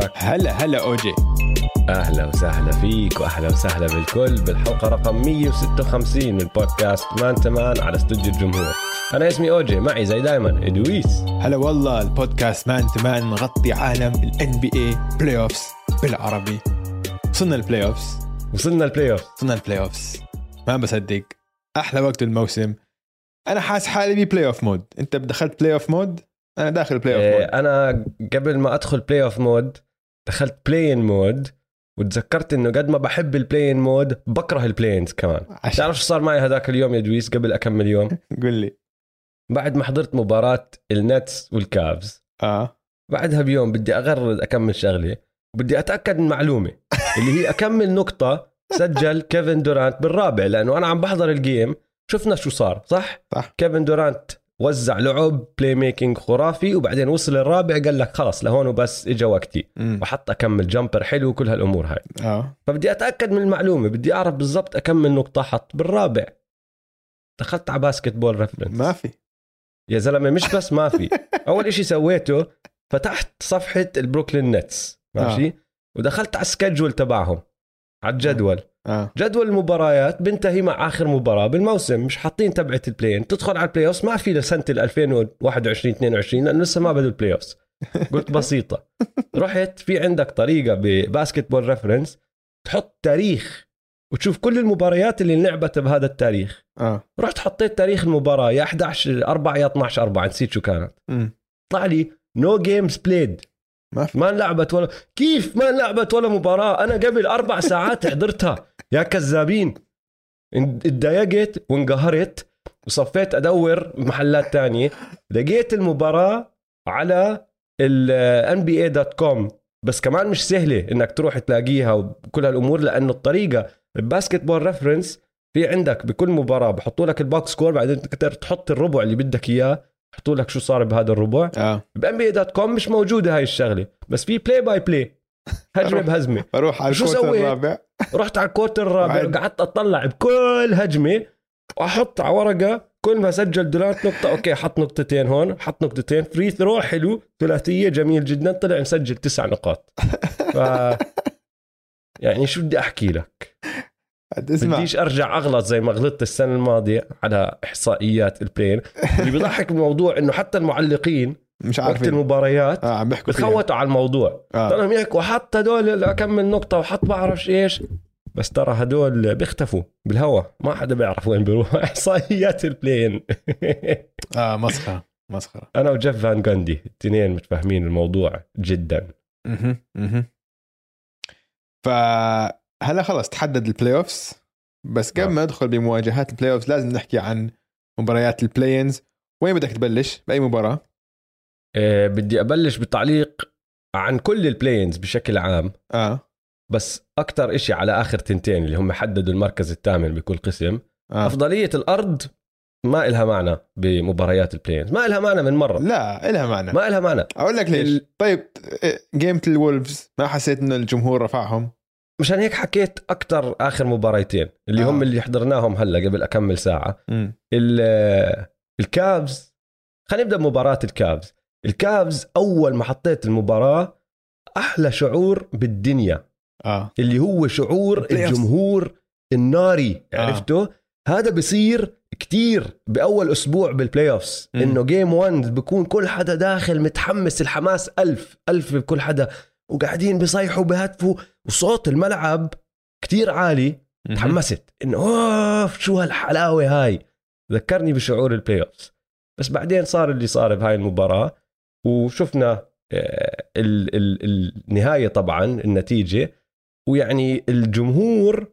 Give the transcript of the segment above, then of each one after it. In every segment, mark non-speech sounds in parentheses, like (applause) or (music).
كيفك؟ هلا هلا أوجي. أهلا وسهلا فيك وأهلا وسهلا بالكل بالحلقة رقم 156 من بودكاست Man to Man على استوديو الجمهور. أنا اسمي أوجي معي زي دايما إدويس. هلا والله البودكاست Man to Man نغطي عالم ال NBA playoffs بالعربي. وصلنا ال playoffs وصلنا ال playoff وصلنا ال playoffs ما بصدق. أحلى وقت الموسم. أنا حاس حالي ب playoff mode أنت دخلت playoff mode أنا داخل playoff mode أنا قبل ما أدخل playoff mode دخلت play-in mode وتذكرت إنه قد ما بحب ال play-in mode بكره ال play-ins كمان. عشان. تعرف شو صار معي هذاك اليوم يا دويس؟ قبل اكم يوم. (laughs) قول لي. بعد ما حضرت مباراة ال Nets وال Cavs آه. بعدها بيوم بدي أغرد اكم شغله بدي أتأكد من معلومة اللي هي اكم نقطة سجل كيفن دورانت بالرابع لأنه أنا عم بحضر ال game شفنا شو صار صح؟ صح. كيفن دورانت وزع لعب playmaking خرافي وبعدين وصل الرابع قال لك خلص لهون وبس إجا وقتي. وحط أكمل jumper حلو وكل هالأمور هاي. آه. فبدي أتأكد من المعلومة بدي أعرف بالضبط أكمل نقطة حط بالرابع. دخلت على Basketball Reference ما في. يا زلمة مش بس ما في. (laughs) أول إشي سويته فتحت صفحة ال Brooklyn Nets ماشي؟ آه. ودخلت على ال schedule تبعهم على الجدول. آه. جدول المباريات بنتهي مع آخر مباراة بالموسم مش حاطين تبعه ال play-in تدخل على ال playoff ما في لسنه ال 2021 22 لأنه لسه ما بدوا ال playoff قلت بسيطة. رحت في عندك طريقة ب Basketball Reference تحط تاريخ وتشوف كل المباريات اللي انلعبت بهذا التاريخ. آه. رحت حطيت تاريخ المباراة يا 11 4 يا 12 4 نسيت شو كانت. طلع لي no games played ما في. ما انلعبت ولا كيف ما انلعبت ولا مباراة؟ أنا قبل أربع ساعات حضرتها. يا كذابين. اتضايقت وانقهرت وصفيت أدور محلات تانية. لقيت المباراة على ال NBA.com بس كمان مش سهلة إنك تروح تلاقيها وكل هالأمور لأنه الطريقة ال Basketball Reference في عندك بكل مباراة. بحطوا لك ال box score بعدين تقدر تحط الربع اللي بدك إياه. يحطوا لك شو صار بهذا الربع. آه. ب NBA.com مش موجودة هاي الشغلة. بس في play by play هجمة (laughs) بهجمة. بروح على شو سويت؟ الرابع. رحت على ال quarter الرابع وقعدت أطلع بكل هجمة. وأحط على ورقة كل ما سجل دورانت نقطة okay حط نقطتين هون حط نقطتين. free throw حلو. ثلاثية جميل جدا طلع مسجل تسع نقاط. ف (laughs) يعني شو بدي أحكي لك؟ اسمع. بديش أرجع أغلط زي ما غلطت السنة الماضية على إحصائيات ال play-in اللي بيضحك بالموضوع إنه حتى المعلقين مش وقت عارفين. المباريات آه عم بيحكوا بتخوتوا على الموضوع. آه. ضلهم يحكوا حط هدول أكمل نقطة وحط بعرفش إيش. بس ترى هدول بيختفوا بالهواء ما حدا بيعرف وين بيروح (laughs) إحصائيات ال play-in (laughs) آه مسخرة مسخرة. أنا وجيف فان جاندي الاثنين متفاهمين الموضوع جدا. أها أها فهلا خلص تحدد ال playoffs بس قبل آه. ما ندخل بمواجهات ال playoffs لازم نحكي عن مباريات ال play-ins وين بدك تبلش؟ بأي مباراة؟ أه بدي أبلش بالتعليق عن كل ال play-ins بشكل عام. آه. بس أكثر إشي على آخر تنتين اللي هم حددوا المركز الثامن بكل قسم. آه. أفضلية الأرض ما إلها معنى بمباريات ال play-ins ما إلها معنى من مرة. لا إلها معنى. ما إلها معنى. أقول لك ليش. ال- طيب جيمة ال Wolves ما حسيت إنه الجمهور رفعهم؟ مشان هيك حكيت أكثر آخر مباريتين اللي آه. هم اللي حضرناهم هلأ قبل أكمل ساعة ال- ال Cavs خلينا نبدأ بمباراة ال Cavs ال Cavs أول ما حطيت المباراة أحلى شعور بالدنيا آه اللي هو شعور. الجمهور الناري آه. عرفته هذا بصير كتير بأول أسبوع بال playoffs مم. إنه game 1 بكون كل حدا داخل متحمس الحماس ألف ألف بكل حدا وقاعدين بيصيحوا بهتفوا وصوت الملعب كتير عالي. تحمست. إنه أوف شو هالحلاوة هاي. ذكرني بشعور ال playoffs بس بعدين صار اللي صار بهاي المباراة وشفنا آه، ال- ال- النهاية طبعا النتيجة. ويعني الجمهور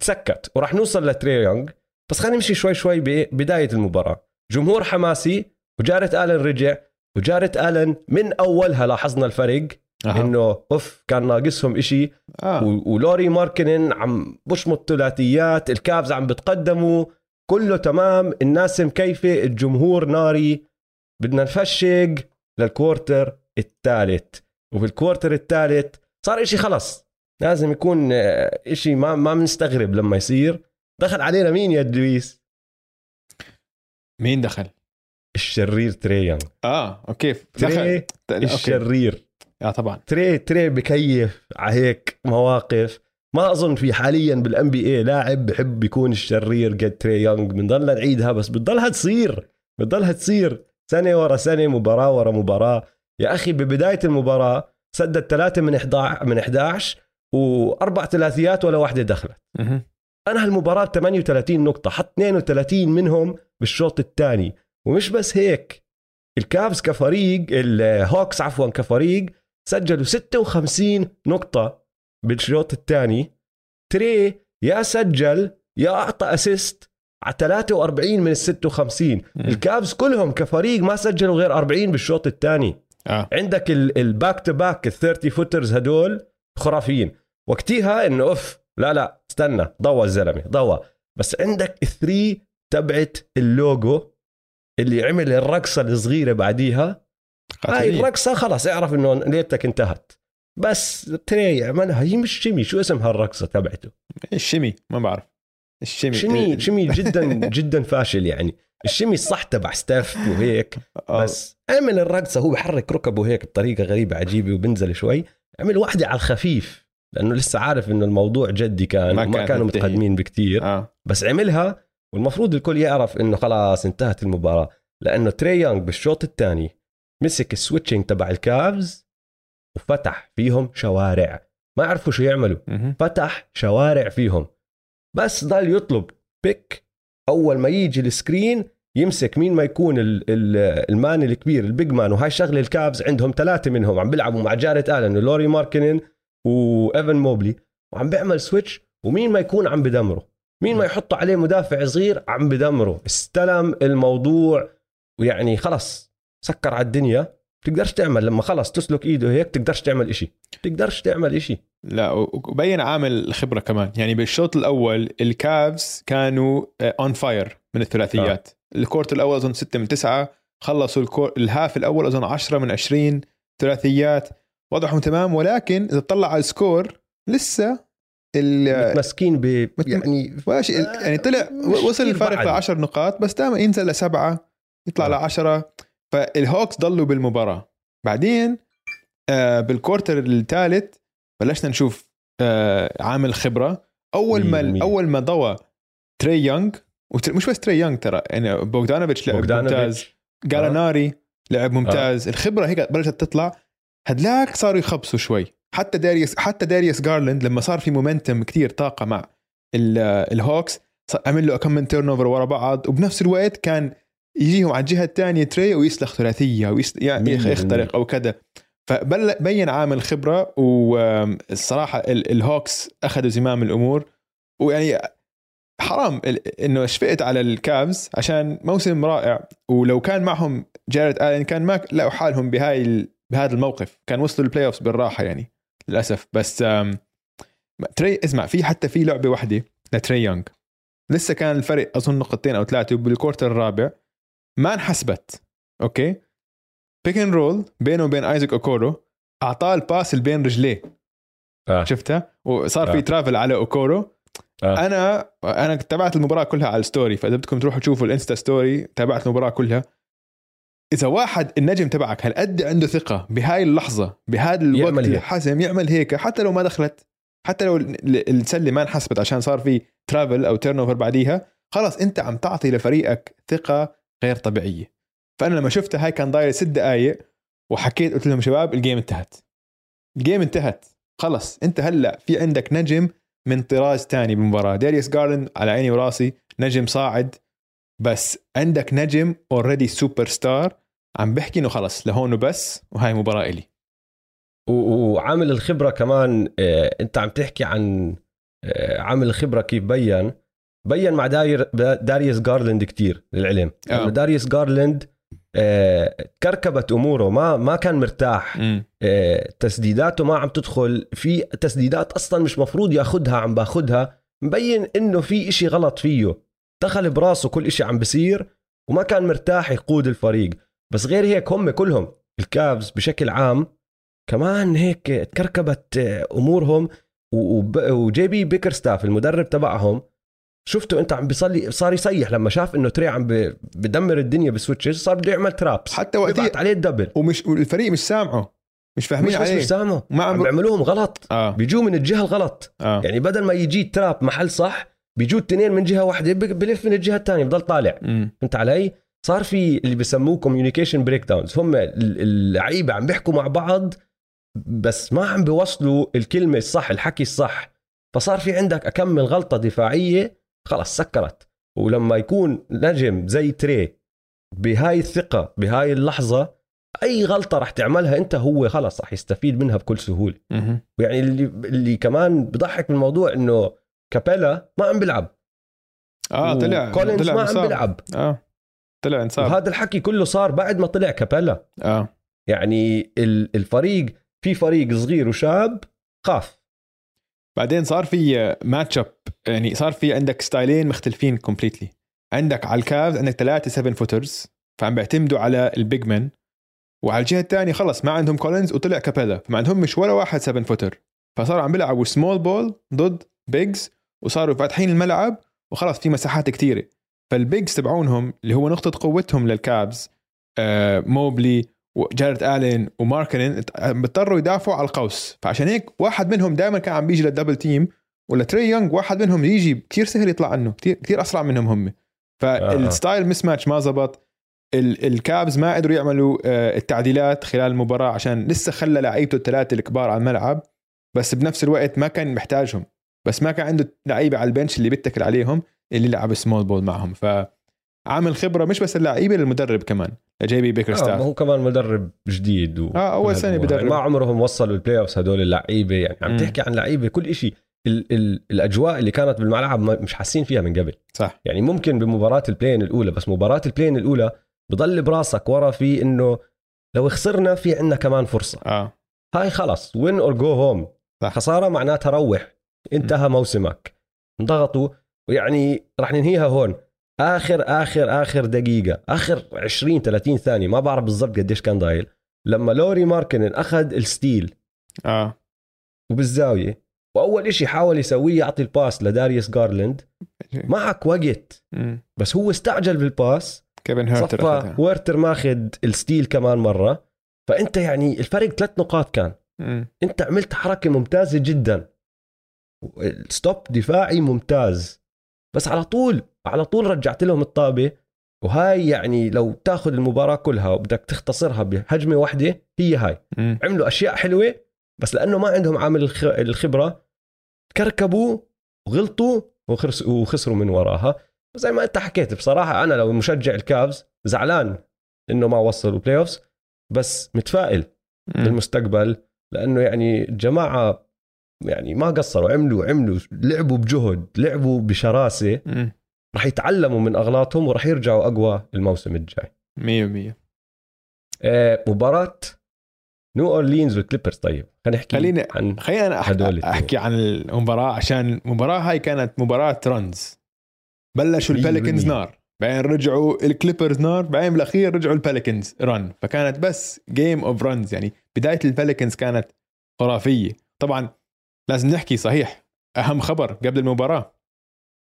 تسكت. وراح نوصل لتراي يونغ. بس خلينا نمشي شوي شوي ببدايه المباراة. جمهور حماسي وجارت آلن رجع وجارت آلن من أولها لاحظنا الفرق. أها. إنه أوف كان ناقصهم إشي. آه. ولوري ماركنن عم بشمط ثلاثيات الكابز عم بتقدموا كله تمام الناس مكيفة الجمهور ناري. بدنا نفشق للكوارتر الثالث. وبالكوارتر الثالث صار إشي خلص. لازم يكون آه، إشي ما ما بنستغرب لما يصير. دخل علينا مين يا دويس؟ مين دخل؟ الشرير تراي يونغ آه okay. تراي؟ okay. الشرير. آه طبعا. تراي تراي بكيف على هيك مواقف. ما أظن في حاليا بال NBA لاعب بحب يكون الشرير قد تراي يونغ بنضلنا نعيدها بس بتضلها تصير بتضلها تصير. سنة ورا سنة مباراة ورا مباراة. يا أخي ببداية المباراة سدد ثلاثة من 11 من 11 وأربع ثلاثيات ولا واحدة دخلت. مهم. انهى المباراه 38 نقطة حط 32 منهم بالشوط الثاني. ومش بس هيك ال Cavs كفريق ال Hawks عفوا كفريق سجلوا 56 نقطة. بالشوط الثاني تراي يا سجل يا أعطى assist على 43 من ال 56 مم. ال Cavs كلهم كفريق ما سجلوا غير 40 بالشوط الثاني. آه. عندك ال back to back ال 30 footers هدول خرافيين. وقتها إنه أوف لا لا استنى ضوى الزلمة ضوى. بس عندك ال three تبعت اللوجو اللي عمل الرقصة الصغيرة بعديها. هاي. الرقصة خلاص اعرف إنه ليلتك انتهت. بس تراي عملها هي مش shimmy شو اسم هالرقصة تبعته؟ ال shimmy ما بعرف. ال shimmy shimmy (laughs) shimmy جدا جدا فاشل يعني. ال shimmy الصح تبع ستيف وهيك (laughs) آه. بس عمل الرقصة هو بحرك ركبه هيك بطريقة غريبة عجيبة وبنزل شوي. عمل واحدة على الخفيف لأنه لسه عارف إنه الموضوع جدي كان ما كان كانوا. متقدمين بكتير. آه. بس عملها والمفروض الكل يعرف إنه خلاص انتهت المباراة. لأنه تراي يونغ بالشوط الثاني مسك ال switching تبع ال Cavs وفتح فيهم شوارع. ما عرفوا شو يعملوا. فتح شوارع فيهم. بس ضل يطلب بيك أول ما يجي ال screen يمسك مين ما يكون ال- ال- ال man الكبير ال big man. وهاي شغلة ال Cavs عندهم ثلاثة منهم. عم بيلعبوا مع جاريت آلن ولوري ماركنن وإيفن موبلي. وعم بيعمل switch ومين ما يكون عم بدمره. مين ما يحط عليه مدافع صغير عم بدمره. استلم الموضوع. ويعني خلص. سكر على الدنيا تقدرش تعمل لما خلص تسلك إيده هيك تقدرش تعمل إشي تقدرش تعمل إشي لا وبين عامل الخبرة كمان يعني بالشوط الأول ال Cavs كانوا on fire من الثلاثيات آه. ال quarter الأول أظن 6 من 9 خلصوا ال quarter ال half الأول أظن 10 من 20 ثلاثيات وضعهم تمام ولكن إذا تطلع على ال score لسه ال متمسكين ب مت- يعني ولا شيء يعني طلع مش وصل الفارق. ل 10 نقاط بس دائما ينزل لسبعة يطلع آه. ل 10 فال Hawks ضلوا بالمباراة. بعدين آه بال quarter الثالث بلشنا نشوف آه عامل خبرة. أول ما. أول ما ضوى تري يونغ مش بس تري يونغ ترى يعني بوغدانوفيتش لعب ممتاز. بوغدانوفيتش جاليناري لعب ممتاز. الخبرة هيك بلشت تطلع. هدلاك صاروا يخبصوا شوي. حتى داريوس حتى داريوس جارلاند لما صار في momentum كتير طاقة مع ال- ال Hawks عمل له كم من turnover ورا بعض. وبنفس الوقت كان يجيهم على الجهة الثانية تري ويسلخ ثلاثية ويس يعني مية بالمية. يخترق أو كذا. فبين عامل خبرة والصراحه ال- ال Hawks أخذوا زمام الأمور. ويعني حرام ال- إنه شفقت على ال Cavs عشان موسم رائع. ولو كان معهم جاريت آلين كان ما لقوا حالهم بهاي ال... بهذا الموقف. كان وصلوا ال playoffs بالراحة يعني للأسف. بس تري اسمع في حتى في لعبة واحدة لتري يونغ. لسه كان الفرق أظن نقطتين أو ثلاثة بال quarter الرابع. ما انحسبت okay pick and roll بينه وبين ايزاك اوكورو أعطاه ال pass اللي بين رجليه آه. شفتها وصار في آه. travel على اوكورو آه. أنا أنا تابعت المباراة كلها على ال story فإذا بدكم تروحوا تشوفوا ال Insta story تابعت المباراة كلها إذا واحد النجم تبعك هالقد عنده ثقة بهاي اللحظة بهذا الوقت يعمل. الحاسم يعمل هيك حتى لو ما دخلت حتى لو ال- السلة ما انحسبت عشان صار في travel أو turnover بعديها خلاص أنت عم تعطي لفريقك ثقة غير طبيعية. فأنا لما شفتها هاي كان ضايل ست دقائق وحكيت قلت لهم شباب ال game انتهت. ال game انتهت. خلص. أنت هلأ في عندك نجم من طراز تاني بالمباراة. داريوس جارلند على عيني وراسي نجم صاعد. بس عندك نجم already superstar عم بحكي إنه خلص. لهون وبس. وهاي مباراة إلي. وعامل الخبرة كمان آه، أنت عم تحكي عن آه، عامل الخبره كيف بين. بين مع داير داريوس جارلند كتير للعلم. آه. داريوس جارلند آه، كركبت أموره ما ما كان مرتاح. آه، تسديداته ما عم تدخل. في تسديدات أصلا مش مفروض ياخدها عم باخدها. مبين إنه في إشي غلط فيه. دخل براسه كل إشي عم بصير وما كان مرتاح يقود الفريق. بس غير هيك هم كلهم ال Cavs بشكل عام كمان هيك تكركبت آه، أمورهم. وجي بي بيكرستاف المدرب تبعهم شفته انت عم بيصلي صار يصيح لما شاف انه تري عم بدمر الدنيا بال switches صار بده يعمل traps حتى وقتها عليه ال double. ومش والفريق مش سامعه. مش فاهمين مش عليه. مش سامعه. ما عم عم بيعملوهم غلط. آه. بيجوا من الجهة الغلط. آه. يعني بدل ما يجي trap محل صح بيجوا التنين من جهة واحدة بلف من الجهة الثانية بضل طالع. فهمت علي؟ صار في اللي بسموه communication breakdowns هم ال- اللعيبة عم بيحكوا مع بعض بس ما عم بيوصلوا الكلمة الصح الحكي الصح. فصار في عندك أكم من غلطة دفاعية خلص سكرت. ولما يكون نجم زي تري بهاي الثقة بهاي اللحظة أي غلطة رح تعملها أنت هو خلص رح يستفيد منها بكل سهولة. مهم. ويعني اللي اللي كمان بضحك من الموضوع إنه كابيلا ما عم بيلعب. آه طلع. كولينز طلع ما عم. بيلعب. آه طلع إنصاب. وهذا الحكي كله صار بعد ما طلع كابيلا. آه. يعني ال- الفريق في فريق صغير وشاب خاف بعدين صار في matchup يعني صار في عندك ستايلين مختلفين completely عندك على ال Cavs عندك ثلاثة 7 footers فعم بيعتمدوا على ال big man وعلى الجهة الثانية خلص ما عندهم كولينز وطلع كابيلا فما عندهم مش ولا واحد 7 footer فصاروا عم بيلعبوا small ball ضد bigs وصاروا فاتحين الملعب وخلص في مساحات كثيره فال bigs تبعونهم اللي هو نقطة قوتهم لل Cavs آه موبلي وجارد آلين وماركنن بيضطروا يدافعوا على القوس. فعشان هيك واحد منهم دائما كان عم بيجي لل double team ولا تري يونغ واحد منهم يجي كثير سهل يطلع عنه كثير كثير أسرع منهم هم. فال style mismatch ما زبط. ال- ال Cavs ما قدروا يعملوا آه، التعديلات خلال المباراة عشان لسه خلى لعيبته الثلاثة الكبار على الملعب بس بنفس الوقت ما كان محتاجهم. بس ما كان عنده لعيبة على ال bench اللي بيتكل عليهم اللي لعب small ball معهم. فعامل خبرة مش بس اللعيبة للمدرب كمان لجي بي بيكر آه هو كمان مدرب جديد و... آه أول سنة يعني بدرب ما عمرهم وصلوا ال playoffs هدول اللعيبة. يعني عم. تحكي عن لعيبة كل شيء ال... ال... الأجواء اللي كانت بالملعب مش حاسين فيها من قبل. صح. يعني ممكن بمباراة ال play-in الأولى بس مباراة ال play-in الأولى بضل براسك ورا في إنه لو خسرنا في عندنا كمان فرصة. آه. هاي خلص win or go home. خسارة معناتها روح. انتهى موسمك. انضغطوا. ويعني رح ننهيها هون. آخر آخر آخر دقيقة آخر 20 30 ثانية ما بعرف بالضبط قديش كان ضايل لما لوري ماركنن أخذ ال steal آه وبالزاوية وأول إشي حاول يسويه يعطي ال pass لداريوس جارلند (laughs) معك وقت. بس هو استعجل بال pass كيفن هيرتر. وهيرتر ماخذ ال steal كمان مرة فأنت يعني الفرق ثلاث نقاط كان. أنت عملت حركة ممتازة جدا stop دفاعي ممتاز بس على طول على طول رجعت لهم الطابة وهاي يعني لو تاخذ المباراة كلها وبدك تختصرها بهجمة واحدة هي هاي مم. عملوا أشياء حلوة بس لأنه ما عندهم عامل الخ- الخبرة كركبوا وغلطوا وخسروا من وراها زي ما أنت حكيت بصراحة أنا لو مشجع الكافز زعلان إنه ما وصلوا playoffs بس متفائل مم. بالمستقبل لأنه يعني الجماعه يعني ما قصروا عملوا عملوا لعبوا بجهد لعبوا بشراسة. رح يتعلموا من أغلاطهم ورح يرجعوا أقوى الموسم الجاي. مية بالمية آه مباراة نيو أورلينز والكليبرز. طيب خلينا نحكي خلينا- عن خلينا أحكي. أحكي عن المباراة عشان المباراة هاي كانت مباراة runs بلشوا بالمية. نار. بعدين رجعوا الكليبرز نار. بعدين بالأخير رجعوا الباليكنز run فكانت بس game of runs يعني بداية الباليكنز كانت خرافية. طبعا لازم نحكي صحيح أهم خبر قبل المباراة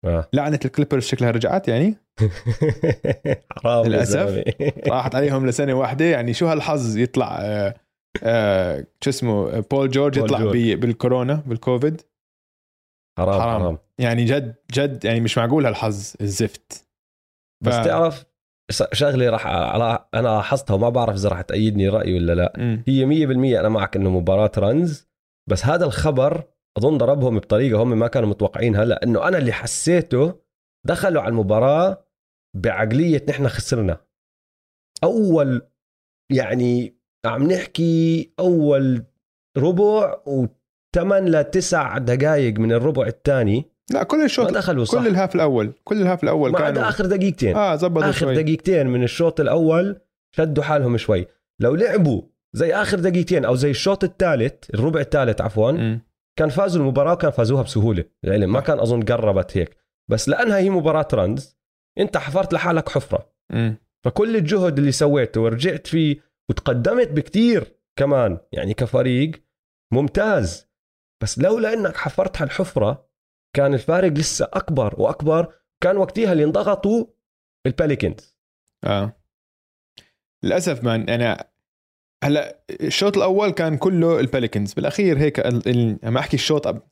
آه. لعنة الكليبرز شكلها رجعت يعني (laughs) حرام. زلمة. (laughs) راحت عليهم لسنة واحدة يعني شو هالحظ يطلع آه آه شو اسمه بول جورج بول يطلع جورج. بالكورونا بالكوفيد حرام حرام. حرام يعني جد جد يعني مش معقول هالحظ الزفت بس ف- تعرف ش- شغلة راح أنا لاحظتها وما بعرف إذا راح تأيدني رايي ولا لا مم. هي 100% أنا معك إنه مباراة رنز بس هذا الخبر أظن ضربهم بطريقة هم ما كانوا متوقعينها لأنه أنا اللي حسيته دخلوا على المباراة بعقلية نحن خسرنا. أول يعني عم نحكي أول ربع وثمان لتسع دقائق من الربع الثاني لا كل الشوط دخلوا صح. كل الهاف الأول كل الهاف الأول ما عدا كانوا آخر دقيقتين. آه زبطوا آخر شوي. دقيقتين من الشوط الأول شدوا حالهم شوي. لو لعبوا زي آخر دقيقتين أو زي الشوط الثالث الربع الثالث عفوا. كان فازوا المباراة وكان فازوها بسهولة. العلم ما كان أظن قربت هيك. بس لأنها هي مباراة رنز أنت حفرت لحالك حفرة. مم. فكل الجهد اللي سويته ورجعت فيه وتقدمت بكتير كمان يعني كفريق ممتاز. بس لولا إنك حفرت هالحفرة كان الفارق لسه أكبر وأكبر. كان وقتها اللي انضغطوا الباليكنز آه. للأسف مان أنا هلا الشوط الأول كان كله الباليكنز بالأخير هيك. ما أحكي الشوط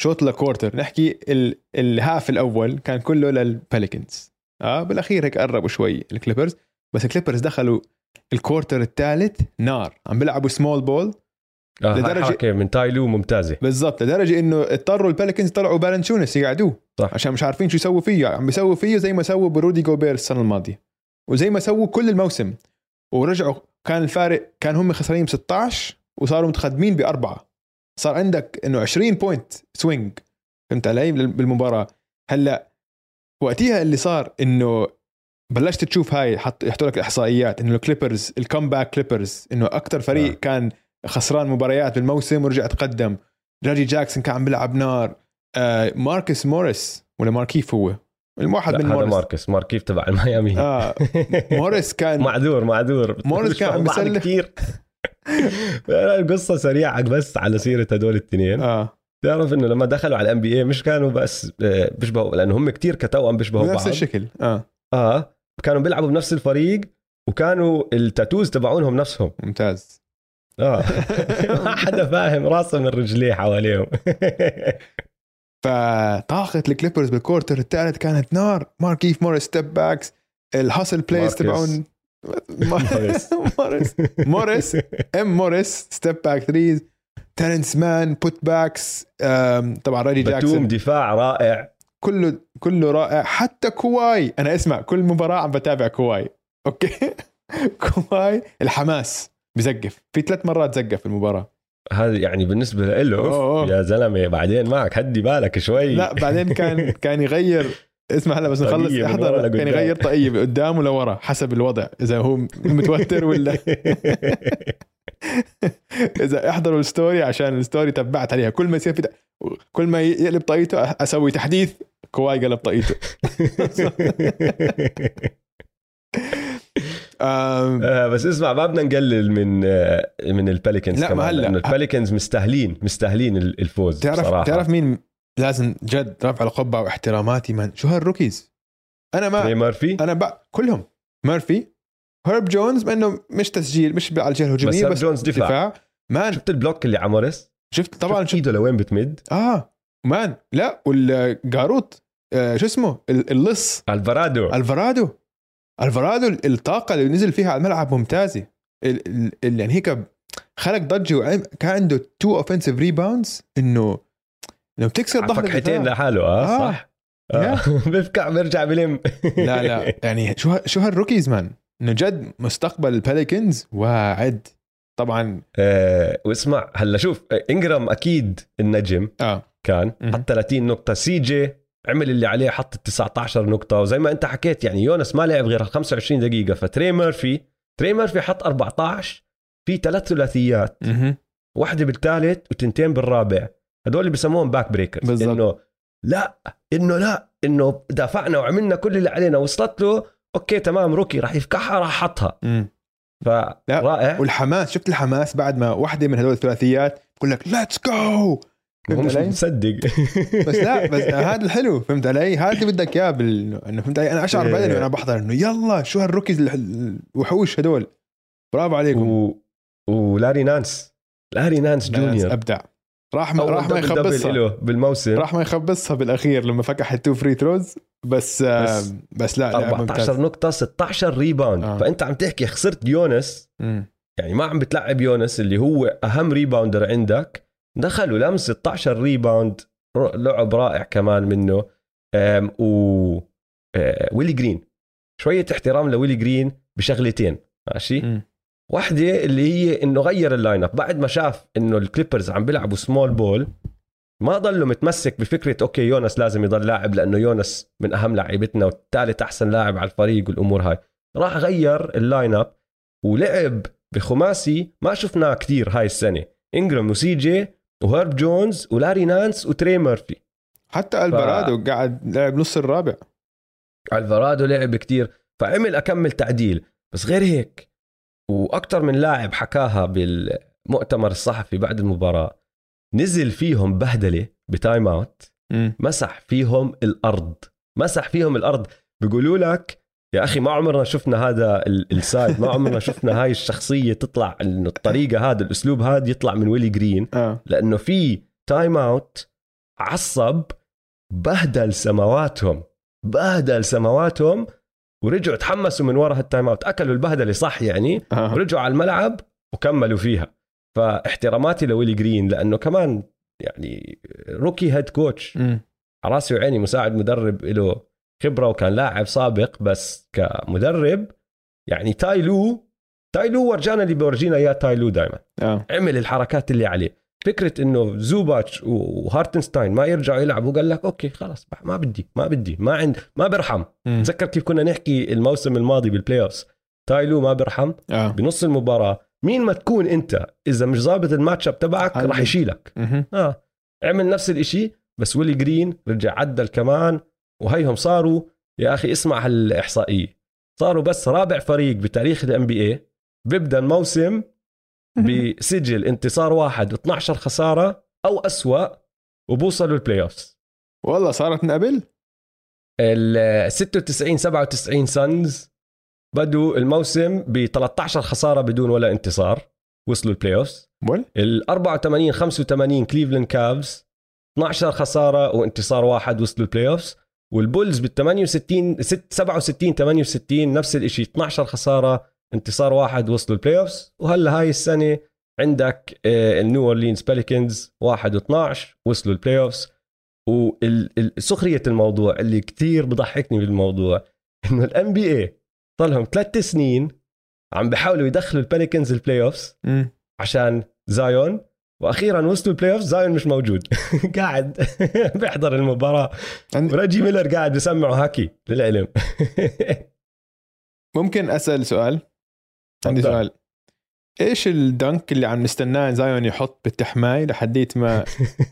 شوط ال quarter نحكي ال... ال half الأول كان كله للباليكنز آه بالأخير هيك قربوا شوي الكليبرز بس الكليبرز دخلوا ال quarter الثالث نار عم بيلعبوا small ball آه لدرجة حركة من تايلو ممتازة بالضبط لدرجة إنه اضطروا الباليكنز طلعوا فالانشيوناس يقعدوه صح. عشان مش عارفين شو يسووا فيه عم بيسووا فيه زي ما سووا ب رودي جوبير السنة الماضية وزي ما سووا كل الموسم ورجعوا كان الفارق كان هم خسرانين ب 16 وصاروا متقدمين بأربعة. صار عندك إنه 20 point swing فهمت علي؟ بال- بالمباراة. هلأ وقتها اللي صار إنه بلشت تشوف هاي حط يحطوا لك الإحصائيات إنه الكليبرز ال comeback كليبرز إنه أكثر فريق آه. كان خسران مباريات بالموسم ورجع تقدم. ريجي جاكسون كان عم بيلعب نار. آه ماركوس موريس ولا ماركيف هو؟ الواحد من هذا موريس. ماركوس. ماركيف تبع الميامي؟ آه. موريس (laughs) كان معذور معذور. موريس كان عم بعض بيسلف. كثير القصة سريعة بس على سيرة هدول الاثنين. آه. تعرف إنه لما دخلوا على ال NBA مش كانوا بس آه، بيشبهوا لأنه هم كتير كتوأم بيشبهوا بعض. الشكل. آه. آه. كانوا بيلعبوا بنفس الفريق وكانوا ال tattoos تبعونهم نفسهم. ممتاز. آه. (laughs) ما حدا فاهم راسه من رجليه حواليهم. (laughs) فطاقة الكليبرز بال quarter الثالث كانت نار. ماركيف موريس step backs ال hustle plays. تبعون (laughs) (laughs) موريس. موريس ام موريس step back threes تيرنس مان put backs طبعا ريجي باتوم جاكسون دفاع رائع. كله كله رائع. حتى كواي. أنا اسمع كل مباراة عم بتابع كواي. okay؟ (laughs) كواي الحماس بزقف. في ثلاث مرات زقف المباراة. هذا يعني بالنسبة له أوه. يا زلمة بعدين معك هدي بالك شوي. لا بعدين كان (laughs) كان يغير اسمع هلا بس نخلص من إحضر. ورا كان. يغير طاقية قدام ولورا حسب الوضع إذا هو متوتر ولا. (laughs) إذا احضروا ال story عشان ال story تبعت عليها. كل ما يصير في كل ما يقلب طاقيته أسوي تحديث كواي قلب طاقيته. (laughs) آه، بس اسمع ما بدنا نقلل من آه، من الباليكنز لا، ما كمان هلا. الباليكنز مستاهلين مستاهلين ال- الفوز تعرف بصراحة. تعرف مين لازم جد رفع القبعه واحتراماتي من شو هالروكيز أنا ما مارفي أنا بقى كلهم. ميرفي هيرب جونز مع انه مش تسجيل مش على الجهة بس الهجوميه هيرب بس, جونز دفاع. دفاع. مان. شفت البلوك اللي على موريس؟ شفت طبعا شفت شفت إيده لوين بتمد؟ آه. مان لا والجاروت آه شو اسمه؟ ال- اللص. ألفارادو. ألفارادو. ألفارادو الطاقة اللي نزل فيها على الملعب ممتازة. ال- ال- ال- يعني هيك خلق ضجة كان عنده two offensive rebounds إنه انه بتكسر ضغط فكحتين. لحاله آه, آه. صح؟ آه. (laughs) بيفكع بيرجع بلم (laughs) لا لا. يعني شو شو هال rookies man؟ إنه جد مستقبل الباليكنز واعد. طبعا. آه واسمع هلأ شوف إنجرام أكيد النجم. آه. كان. حط 30 نقطة. سي جي عمل اللي عليه حط 19 نقطة. وزي ما أنت حكيت يعني يونس ما لعب غير 25 دقيقة. فتري ميرفي تري ميرفي حط 14 في ثلاث ثلاثيات. مهم. واحدة بالثالث وتنتين بالرابع. هدول اللي بسموهم back breakers. إنه لا إنه لا إنه دافعنا وعملنا كل اللي علينا. وصلت له okay تمام rookie راح يفكحها راح حطها. مم. فرائع والحماس شفت الحماس بعد ما واحدة من هدول الثلاثيات بقول لك let's go هو مش علي؟ مصدق (laughs) بس لا بس هذا الحلو فهمت علي؟ هذا اللي بدك إياه بال... إنه فهمت علي؟ أنا أشعر إيه. بعدين وأنا بحضر إنه يلا شو هال rookies ال- الوحوش هدول برافو عليكم و... ولاري نانس لاري نانس جونيور أبدع راح ما راح ما يخبصها له بالموسم راح ما يخبصها بالأخير لما فكح ال two free throws بس بس, بس بس لا لعب 14 ممتاز نقطة 16 rebound آه. آه. فأنت عم تحكي خسرت يونس مم. يعني ما عم بتلعب يونس اللي هو أهم rebounder عندك دخل ولم 16 rebound لعب رائع كمان منه. و آه، ويلي جرين. شوية احترام لويلي جرين بشغلتين ماشي. واحدة اللي هي إنه غير ال lineup بعد ما شاف إنه الكليبرز عم بيلعبوا small ball ما ضله متمسك بفكرة okay يونس لازم يضل لاعب لأنه يونس من أهم لاعبتنا والثالث أحسن لاعب على الفريق والأمور هاي. راح غير ال lineup ولعب بخماسي ما شفناه كثير هاي السنة. إنجرام وسي جي وهيرب جونز ولاري نانس وتري ميرفي. حتى ألفارادو قاعد لعب نص الرابع. ألفارادو لعب كتير فعمل أكم تعديل. بس غير هيك وأكثر من لاعب حكاها بالمؤتمر الصحفي بعد المباراة نزل فيهم بهدلة ب timeout. مسح فيهم الأرض. مسح فيهم الأرض. بيقولوا لك يا أخي ما عمرنا شفنا هذا ال- ال side ما عمرنا شفنا هاي الشخصية تطلع الطريقة هذا الأسلوب هذا يطلع من ويلي جرين. آه. لأنه في timeout عصب بهدل سماواتهم بهدل سماواتهم ورجعوا تحمسوا من ورا هال timeout أكلوا البهدلة صح يعني؟ آه. ورجعوا على الملعب وكملوا فيها. فاحتراماتي لويلي جرين لأنه كمان يعني rookie head coach. على راسي وعيني مساعد مدرب له خبرة وكان لاعب سابق بس كمدرب يعني تاي لو تاي لو ورجانا اللي بورجينا اياه تاي لو دائما آه. عمل الحركات اللي عليه. فكرة إنه زوباتش وهارتنستاين ما يرجعوا يلعبوا قال لك okay خلاص ما بدي ما بدي ما عند ما برحم. تذكر كيف كنا نحكي الموسم الماضي بال playoffs تاي لو ما برحم. آه. بنص المباراة مين ما تكون أنت إذا مش ظابط ال matchup تبعك راح يشيلك. آه. عمل نفس الإشي بس ويلي جرين رجع عدل كمان. وهيهم صاروا يا أخي اسمع هالإحصائية. صاروا بس رابع فريق بتاريخ ال NBA بيبدأ الموسم بسجل انتصار واحد و12 خسارة أو أسوأ وبوصلوا ال playoffs والله صارت من قبل؟ ال 96 97 سانز بدوا الموسم ب 13 خسارة بدون ولا انتصار وصلوا ال playoffs ال 84 85 كليفلاند كافز 12 خسارة وانتصار واحد وصلوا ال playoffs والبولز بال 68 ست- 67 68 نفس الشيء 12 خسارة انتصار واحد وصلوا ال playoffs وهلا هاي السنة عندك النيو اورلينز بليكنز 1 و12 وصلوا ال playoffs وسخريه الموضوع اللي كتير بضحكني بالموضوع إنه ال NBA صار لهم ثلاث سنين عم بيحاولوا يدخلوا البليكنز ال playoffs. عشان زايون وأخيرا وصلوا ال playoffs زايون مش موجود. (laughs) قاعد (laughs) بيحضر المباراة. عند- وريجي ميلر قاعد بسمعه هاكي للعلم. (laughs) ممكن أسأل سؤال؟ عندي. سؤال. إيش الدنك اللي عم نستناه زايون يحط بالتحماي لحديت ما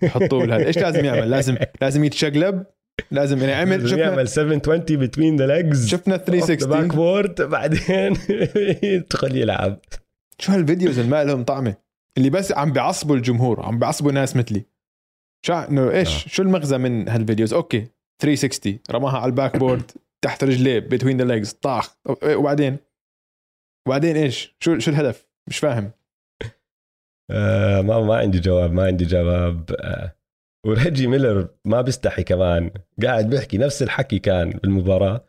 يحطوه لهذا إيش لازم يعمل؟ لازم لازم يتشقلب؟ لازم يعني عمل لازم شفنا يعمل 720 بتوين ذا ليجز شفنا باك 360 بورد بعدين يدخل يلعب. شو هالفيديوز اللي ما لهم طعمة؟ اللي بس عم بيعصبوا الجمهور عم بيعصبوا ناس مثلي. شو إنه إيش؟ آه. شو المغزى من هالفيديوز؟ أوكي 360 رماها على الباك بورد تحت رجليه بتوين ذا ليجز طاخ. وبعدين؟ وبعدين إيش؟ شو شو الهدف؟ مش فاهم. آه ما ما عندي جواب ما عندي جواب. آه وريجي ميلر ما بيستحي كمان. قاعد بيحكي نفس الحكي كان بالمباراة.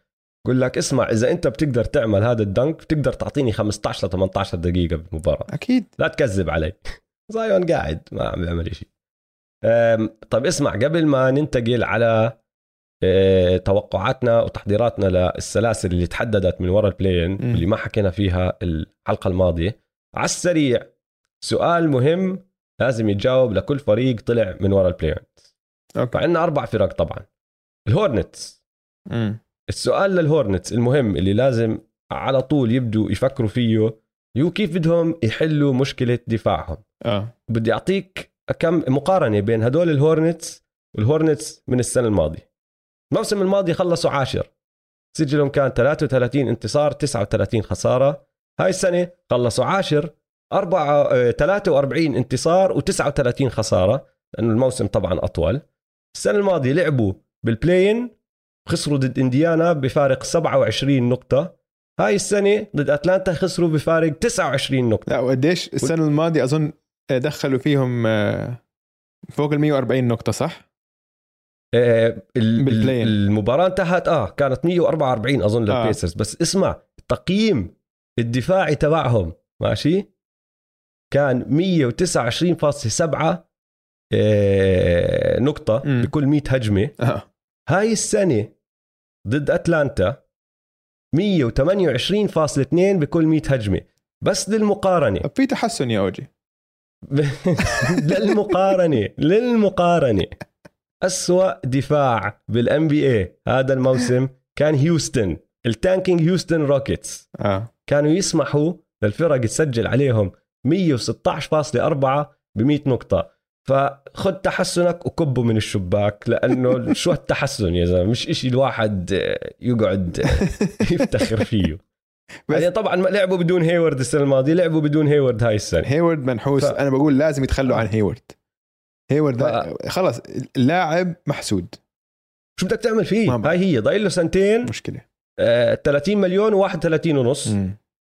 بقول لك اسمع إذا أنت بتقدر تعمل هذا الدنك بتقدر تعطيني 15 ل 18 دقيقة بالمباراه أكيد. لا تكذب علي. (laughs) زايون قاعد ما عم بيعمل شيء طيب اسمع قبل ما ننتقل على آه، توقعاتنا وتحضيراتنا للسلاسل اللي تحددت من وراء ال play-in مم. اللي ما حكينا فيها الحلقة الماضية على السريع سؤال مهم لازم يتجاوب لكل فريق طلع من وراء ال play-in okay. فعندنا أربع فرق طبعا. الهورنتس. السؤال للهورنتس المهم اللي لازم على طول يبدوا يفكروا فيه هو كيف بدهم يحلوا مشكلة دفاعهم. آه. بدي أعطيك كم مقارنة بين هدول الهورنتس والهورنتس من السنة الماضية. الموسم الماضي خلصوا عاشر. سجلهم كان 33 انتصار 39 خسارة. هاي السنة خلصوا عاشر أربعة آه، 43 انتصار و39 خسارة لأنه الموسم طبعا أطول. السنة الماضية لعبوا بال play-in خسروا ضد إنديانا بفارق 27 نقطة هاي السنة ضد أتلانتا خسروا بفارق 29 نقطة لا وقديش السنة الماضية أظن دخلوا فيهم آه، فوق ال 140 نقطة صح؟ آه، ال- بالبلاين. ال- المباراة انتهت آه كانت 144 أظن آه. للبيسرز بس اسمع التقييم الدفاعي تبعهم ماشي كان 129.7 آه، نقطة مم. بكل 100 هجمة آه هاي السنة ضد أتلانتا 128.2 بكل 100 هجمة. بس للمقارنة. طب في تحسن يا أوجي. (laughs) للمقارنة للمقارنة. أسوأ دفاع بال NBA هذا الموسم كان هيوستن ال tanking هيوستن روكيتس. آه. كانوا يسمحوا للفرق تسجل عليهم 116.4 ب 100 نقطة. فخذ تحسنك وكبه من الشباك لأنه (laughs) شو التحسن يا زلمة؟ مش إشي الواحد آه، يقعد آه، (laughs) يفتخر فيه. بس- يعني طبعا ما لعبوا بدون هيورد السنة الماضية لعبوا بدون هيورد هاي السنة. هيورد منحوس. ف- أنا بقول لازم يتخلوا عن هيورد هيورد ف- خلص اللاعب محسود. شو بدك تعمل فيه. هاي هي ضايل له سنتين. مشكلة. آه 30 مليون و31 ونص.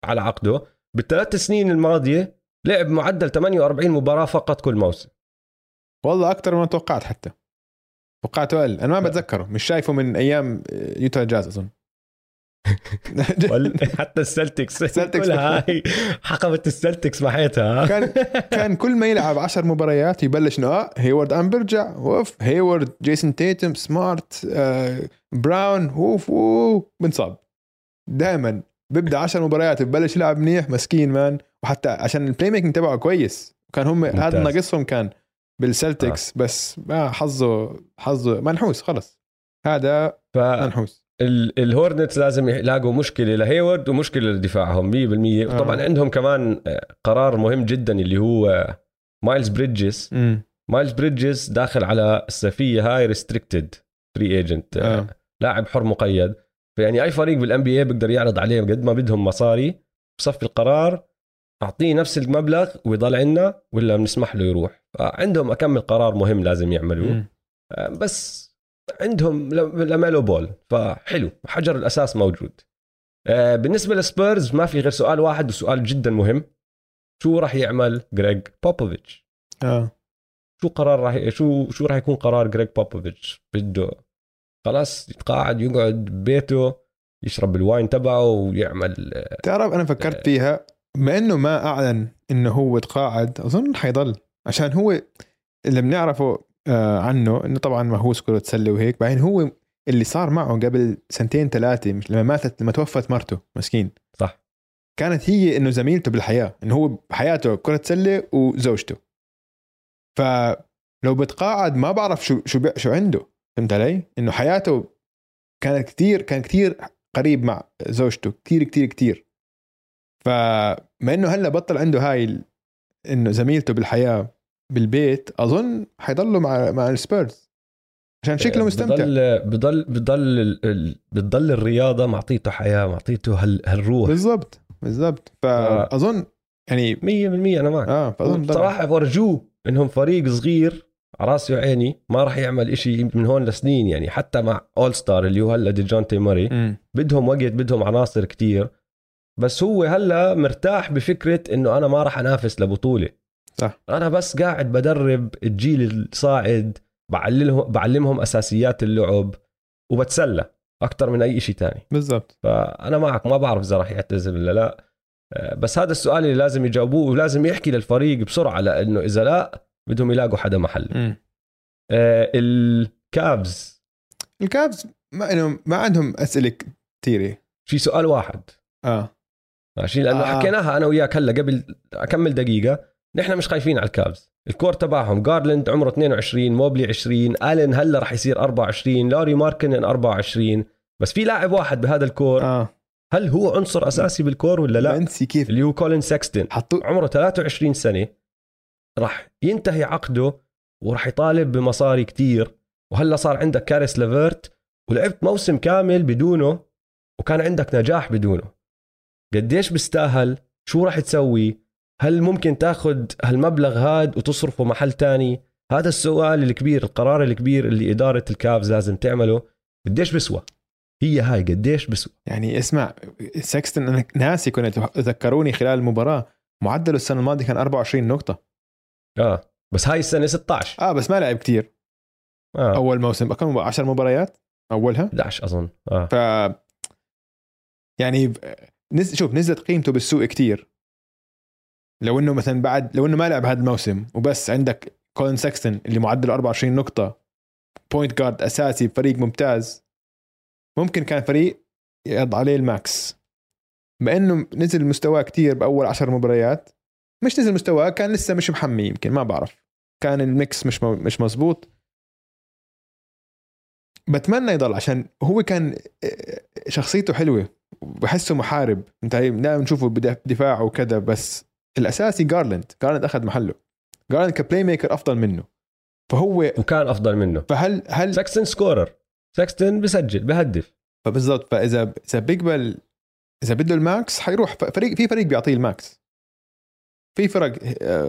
على عقده. بالثلاث سنين الماضية لعب معدل 48 مباراة فقط كل موسم. والله أكثر مما توقعت حتى. توقعته أقل. أنا ما بتذكره. مش شايفه من أيام يوتا جاز أظن. (laughs) (laughs) حتى السلتكس. السلتكس هاي حقبة السلتكس محيتها كان كان كل ما يلعب 10 مباريات يبلش إنه آه هيورد عم برجع أوف هيورد جيسون تيتم سمارت آه براون. أوف أوف بنصاب. دائما بيبدأ 10 مباريات ببلش يلعب منيح مسكين مان. وحتى عشان البلاي ميكنج تبعه كويس. كان هم. هذا ناقصهم كان بالسلتكس آه. بس. ما حظه حظه منحوس خلص. هذا منحوس. فالهورنتس لازم يلاقوا مشكلة لهيوارد ومشكلة لدفاعهم 100% وطبعا آه. عندهم كمان آه، قرار مهم جدا اللي هو مايلز بريدجز مايلز بريدجز داخل على الصيفيه هاي restricted free agent آه. لاعب حر مقيد. فيعني أي فريق بال NBA بيقدر يعرض عليه قد ما بدهم مصاري بصفي القرار. أعطيه نفس المبلغ ويضل عندنا ولا بنسمح له يروح. فعندهم أكمل قرار مهم لازم يعملوه. آه، بس عندهم لميلو بول. فحلو حجر الأساس موجود. آه، بالنسبة للسبيرز ما في غير سؤال واحد وسؤال جدا مهم. شو راح يعمل جريج بوبوفيتش؟ آه. شو قرار راح شو شو راح يكون قرار جريج بوبوفيتش؟ بده خلاص يتقاعد يقعد ببيته يشرب ال wine تبعه ويعمل آه، تعرف أنا فكرت فيها؟ بما إنه ما أعلن إنه هو تقاعد أظن حيضل عشان هو اللي بنعرفه آه، عنه إنه طبعا مهووس كره سله وهيك بعدين هو اللي صار معه قبل سنتين ثلاثة مش لما ماتت لما توفت مرته مسكين. صح. كانت هي إنه زميلته بالحياة إنه هو بحياته كرة سله وزوجته. فلو بتقاعد ما بعرف شو شو شو عنده. فهمت علي؟ إنه حياته كانت كثير كان كثير قريب مع زوجته كثير كثير كثير فبما إنه هلا بطل عنده هاي إنه زميلته بالحياة بالبيت أظن حيضلوا مع مع السبيرز. عشان شكله مستمتع. بضل بضل بضل بتضل الرياضة معطيته حياة معطيته هال هالروح. بالضبط بالضبط. فأظن يعني 100% أنا معك. آه فأظن ضل. صراحة ورجوه إنهم فريق صغير على راسي وعيني ما راح يعمل إشي من هون لسنين يعني حتى مع all-star اللي هو هلا ديجونتي موري مم. بدهم وقت بدهم عناصر كتير. بس هو هلا مرتاح بفكرة إنه أنا ما راح أنافس لبطولة. صح. أنا بس قاعد بدرب الجيل الصاعد بعلمهم بعلمهم أساسيات اللعب وبتسلى أكثر من أي شيء تاني. بالضبط. فأنا معك ما بعرف إذا راح يعتزل ولا لا. آه، بس هذا السؤال اللي لازم يجاوبوه ولازم يحكي للفريق بسرعة لأنه إذا لا بدهم يلاقوا حدا محل مم. آه، الكابز الكافز ما ما عندهم أسئلة كثيره في سؤال واحد. آه. ماشي؟ لأنه آه. حكيناها أنا وياك هلأ قبل أكمل دقيقة. نحن مش خايفين على الكافز. ال core تبعهم جارلاند عمره 22 موبلي 20 ألين هلأ راح يصير 24 لاري ماركنن 24 بس في لاعب واحد بهذا ال core. آه. هل هو عنصر أساسي بال core ولا لا؟ بنسي كيف. اللي هو كولين سكستن حطوا عمره 23 سنة. راح ينتهي عقده وراح يطالب بمصاري كتير. وهلأ صار عندك كاريس ليفرت ولعبت موسم كامل بدونه. وكان عندك نجاح بدونه. قديش بيستاهل؟ شو راح تسوي؟ هل ممكن تاخذ هالمبلغ هاد وتصرفه محل تاني؟ هذا السؤال الكبير القرار الكبير اللي إدارة الكافز لازم تعمله. قديش بسوى؟ هي هاي قديش بسوى؟ يعني اسمع سكستن أنا ناسي كنت ذكروني خلال المباراة. معدله السنة الماضية كان 24 نقطة. آه بس هاي السنة 16 آه بس ما لعب كتير. آه. أول موسم كم 10 مباريات؟ أولها؟ 11 أظن. آه. ف يعني نز... شوف نزلت قيمته بالسوق كتير. لو إنه مثلا بعد لو إنه ما لعب هذا الموسم وبس عندك كولين سكستن اللي معدله 24 نقطة point guard أساسي بفريق ممتاز ممكن كان فريق يعرض عليه ال max. بما إنه نزل مستواه كتير بأول 10 مباريات مش نزل مستواه كان لسه مش محمي يمكن ما بعرف. كان ال mix مش. مش مزبوط بتمنى يضل عشان هو كان شخصيته حلوة. بحسه محارب. انت دائما نشوفه بدفاع وكذا بس الأساسي جارلاند جارلاند أخذ محله. جارلاند ك playmaker أفضل منه. فهو وكان أفضل منه. فهل هل سكستن scorer سكستن بسجل بهدف. فبالضبط. فإذا إذا بيقبل إذا بده ال max حيروح. فريق في فريق بيعطيه ال max. في فرق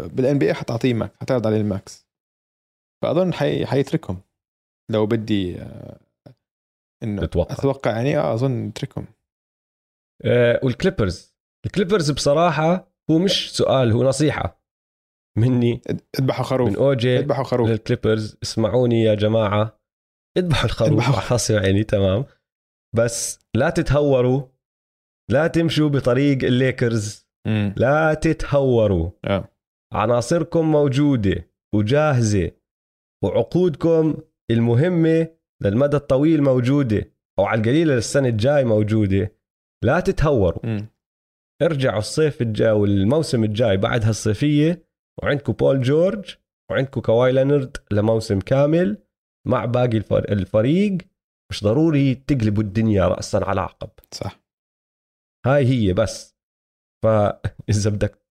بال NBA حتعطيه max حتعرض عليه ال max. فأظن حي... حيتركهم. لو بدي آه، إنه تتوقع. أتوقع يعني آه أظن يتركهم. آه والكليبرز الكليبرز بصراحة هو مش سؤال هو نصيحة مني اذبحوا خروف. من أوجي اذبحوا خروف. للكليبرز اسمعوني يا جماعة. اذبحوا الخروف. اذبحوا. راسي وعيني تمام. بس لا تتهوروا. لا تمشوا بطريق الليكرز. مم. لا تتهوروا. آه. عناصركم موجودة وجاهزة وعقودكم المهمة للمدى الطويل موجودة أو على القليله للسنة الجاي موجودة. لا تتهوروا. مم. ارجعوا الصيف الجاي والموسم الجاي بعد هالصيفيه وعندكم بول جورج وعندكم كواي لينارد لموسم كامل مع باقي الفر- الفريق. مش ضروري تقلبوا الدنيا راسا على عقب. صح. هاي هي بس. فاذا (laughs) بدك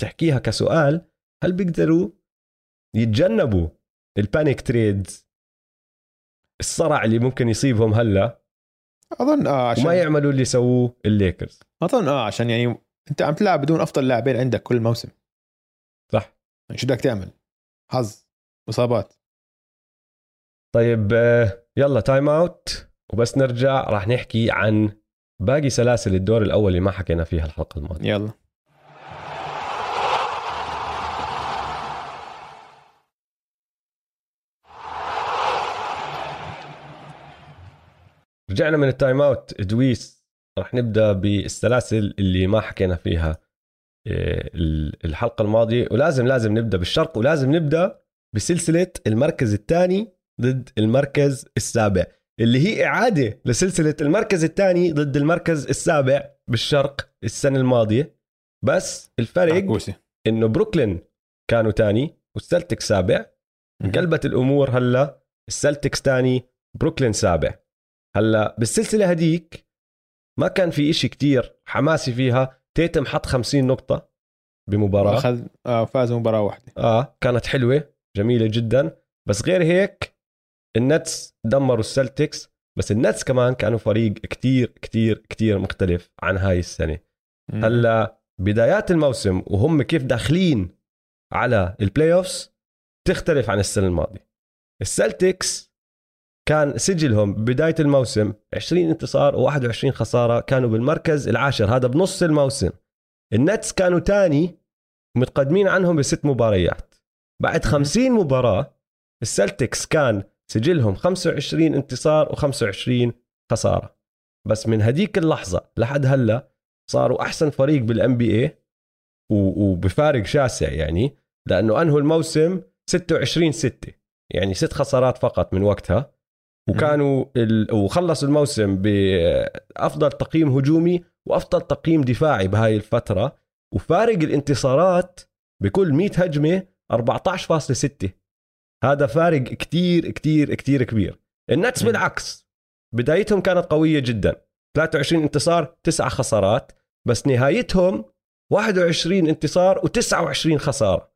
تحكيها كسؤال هل بيقدروا يتجنبوا ال panic trades الصرع اللي ممكن يصيبهم هلأ. أظن آه عشان وما يعملوا اللي سووه الليكرز. أظن آه عشان يعني أنت عم تلعب بدون أفضل لاعبين عندك كل موسم. صح. يعني شو بدك تعمل؟ حظ إصابات. طيب آه، يلا timeout وبس نرجع راح نحكي عن باقي سلاسل الدور الأول اللي ما حكينا فيها الحلقة الماضية. يلا. رجعنا من ال timeout دويس راح نبدأ بالسلاسل اللي ما حكينا فيها آه، ال- الحلقة الماضية. ولازم لازم نبدأ بالشرق ولازم نبدأ بسلسلة المركز الثاني ضد المركز السابع اللي هي إعادة لسلسلة المركز الثاني ضد المركز السابع بالشرق السنة الماضية. بس الفرق إنه بروكلين كانوا تاني والسلتكس سابع. انقلبت الأمور هلأ السلتكس تاني بروكلين سابع. هلا بالسلسلة هديك ما كان في إشي كتير حماسي فيها. تيتم حط 50 نقطة بمباراة. اخذ آه فاز مباراه واحدة. آه كانت حلوة جميلة جدا. بس غير هيك النتس دمروا السلتكس. بس النتس كمان كانوا فريق كتير كتير كتير مختلف عن هاي السنة. مم. هلا بدايات الموسم وهم كيف داخلين على ال playoffs تختلف عن السنة الماضية. السلتكس كان سجلهم بداية الموسم 20 انتصار و21 خسارة كانوا بالمركز العاشر هذا بنص الموسم. النتس كانوا تاني متقدمين عنهم بست مباريات. بعد 50 مباراة السلتكس كان سجلهم 25 انتصار و25 خسارة. بس من هديك اللحظة لحد هلأ صاروا أحسن فريق بالان بي اي وبفارق شاسع يعني لأنه أنهوا الموسم 26 6 يعني ست خسارات فقط من وقتها. وكانوا ال... وخلصوا الموسم بافضل تقييم هجومي وأفضل تقييم دفاعي بهاي الفترة وفارق الانتصارات بكل 100 هجمة 14.6 هذا فارق كتير كتير كتير كبير. النتس. بالعكس بدايتهم كانت قوية جدا. 23 انتصار تسعة خسارات بس نهايتهم 21 انتصار و29 خسارة.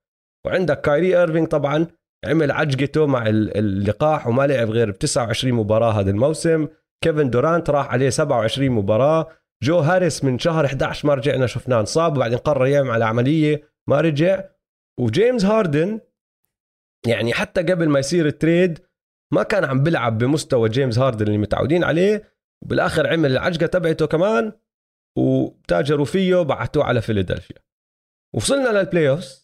وعندك كايري ايرفينج طبعا عمل عجقته مع ال- اللقاح وما لعب غير ب 29 مباراة هذا الموسم. كيفن دورانت راح عليه 27 مباراة. جو هاريس من شهر 11 ما رجعنا شفناه انصاب وبعدين قرر يعمل عملية ما رجع. وجيمس هاردن يعني حتى قبل ما يصير ال trade ما كان عم بيلعب بمستوى جيمس هاردن اللي متعودين عليه. وبالآخر عمل العجقة تبعته كمان وتاجروا فيه بعتوه على فيلادلفيا. وصلنا لل playoffs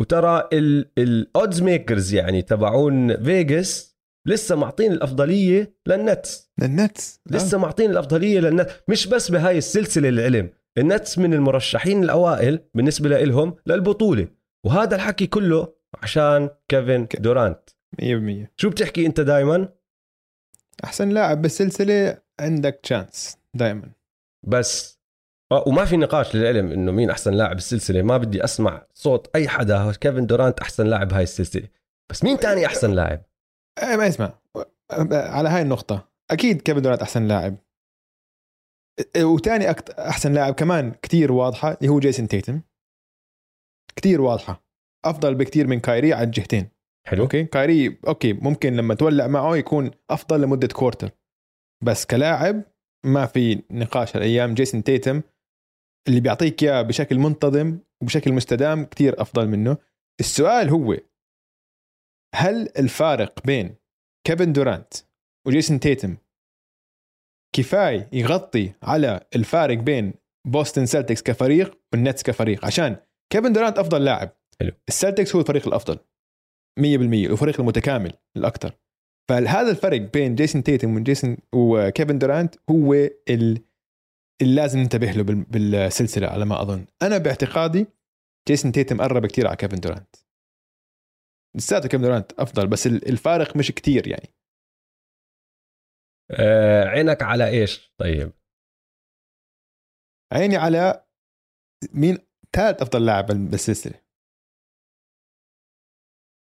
وترى ال odds makers يعني تبعون فيغاس لسه معطين الأفضلية للنتس. النتس لسه معطين الأفضلية للنتس. مش بس بهاي السلسلة العلم. النتس من المرشحين الأوائل بالنسبة لهم للبطولة. وهذا الحكي كله عشان كيفن دورانت. 100% شو بتحكي أنت دائما أحسن لاعب بالسلسلة عندك chance دائما بس. آه، وما في نقاش للعلم إنه مين أحسن لاعب بالسلسله ما بدي أسمع صوت أي حدا. كيفن دورانت أحسن لاعب هاي السلسلة. بس مين تاني أحسن لاعب؟ آه، ما اسمع على هاي النقطة. أكيد كيفن دورانت أحسن لاعب. وتاني أكت... أحسن لاعب كمان كتير واضحة اللي هو جيسون تيتم. كتير واضحة. أفضل بكتير من كايري على الجهتين. حلو. okay؟ كايري okay ممكن لما تولع معه يكون أفضل لمدة quarter بس كلاعب ما في نقاش هالأيام. جيسون تيتم اللي بيعطيك إياه بشكل منتظم وبشكل مستدام كتير أفضل منه. السؤال هو هل الفارق بين كيفن دورانت وجيسون تيتم كفاية يغطي على الفارق بين بوستن سلتكس كفريق والنتس كفريق؟ عشان كيفن دورانت أفضل لاعب. حلو. السلتكس هو الفريق الأفضل 100% الفريق المتكامل الأكثر. فهذا الفرق بين جيسون تيتم وجيسون وكيفن دورانت هو ال- اللي لازم ننتبه له بال- بالسلسلة على ما أظن. أنا باعتقادي جيسون تيتم قرب كثير على كيفن دورانت. لساته كيفن دورانت أفضل بس ال- الفارق مش كتير يعني. آه عينك على إيش؟ طيب. عيني على مين ثالث أفضل لاعب بالسلسلة.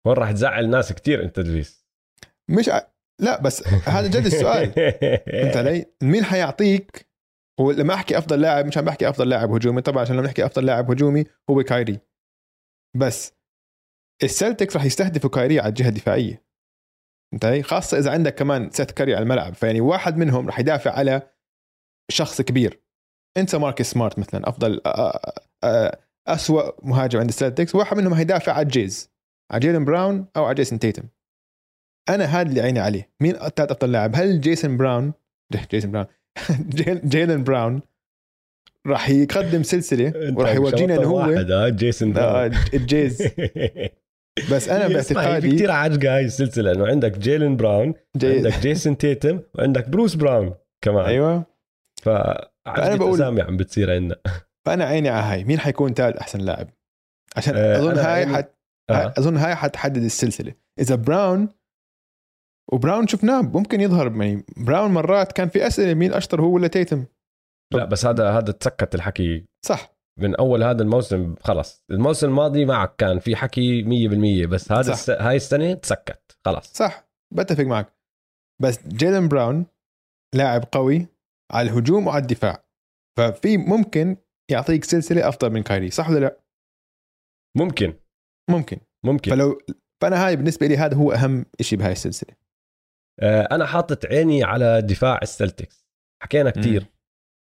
هون راح تزعل ناس كتير أنت تدريس مش ع... لا بس هذا جد السؤال. (laughs) فهمت علي؟ مين حيعطيك ولما أحكي أفضل لاعب مش عم بحكي أفضل لاعب هجومي طبعا عشان لما نحكي أفضل لاعب هجومي هو كايري. بس السلتكس راح يستهدفوا كايري على الجهة الدفاعية. علي؟ خاصة إذا عندك كمان سيت كاري على الملعب فيعني واحد منهم راح يدافع على شخص كبير. انسى ماركس سمارت مثلا أفضل أسوأ مهاجم عند السلتكس واحد منهم هيدافع على جيز على جيلن براون أو على جيسون تيتم. أنا هذا اللي عيني عليه. مين الثالث أفضل لاعب؟ هل جيسون براون؟ جيسون براون. جيلن براون راح يقدم سلسلة وراح يورجينا إنه هو. واحد آه جيسون آه، براون. الجيز. (laughs) بس أنا اسمع، في باعتقادي كثير عجقه هاي السلسلة إنه عندك جيلن براون جي... عندك جيسون تيتم وعندك بروس براون كمان. أيوه. فعجقة فأنا بقول- اسامي عم بتصير عندنا. فأنا عيني على هاي. مين حيكون ثالث أحسن لاعب؟ عشان آه، أظن هاي عيني- حت... آه. أظن هاي حتحدد السلسلة. إذا براون وبراون شفناه ممكن يظهر يعني براون مرات كان في أسئلة مين أشطر هو ولا تيتم. لا بس هذا هذا تسكت الحكي. صح. من أول هذا الموسم خلص الموسم الماضي معك كان في حكي 100% بس هذا. الس... هاي السنة تسكت خلص صح. بتفق معك. بس جيلن براون لاعب قوي على الهجوم وعلى الدفاع. ففي ممكن يعطيك سلسلة أفضل من كايري صح ولا لا؟ ممكن. ممكن. ممكن. فلو فأنا هاي بالنسبة لي هذا هو أهم شيء بهاي السلسلة. أنا حاطط عيني على دفاع السلتكس. حكينا كثير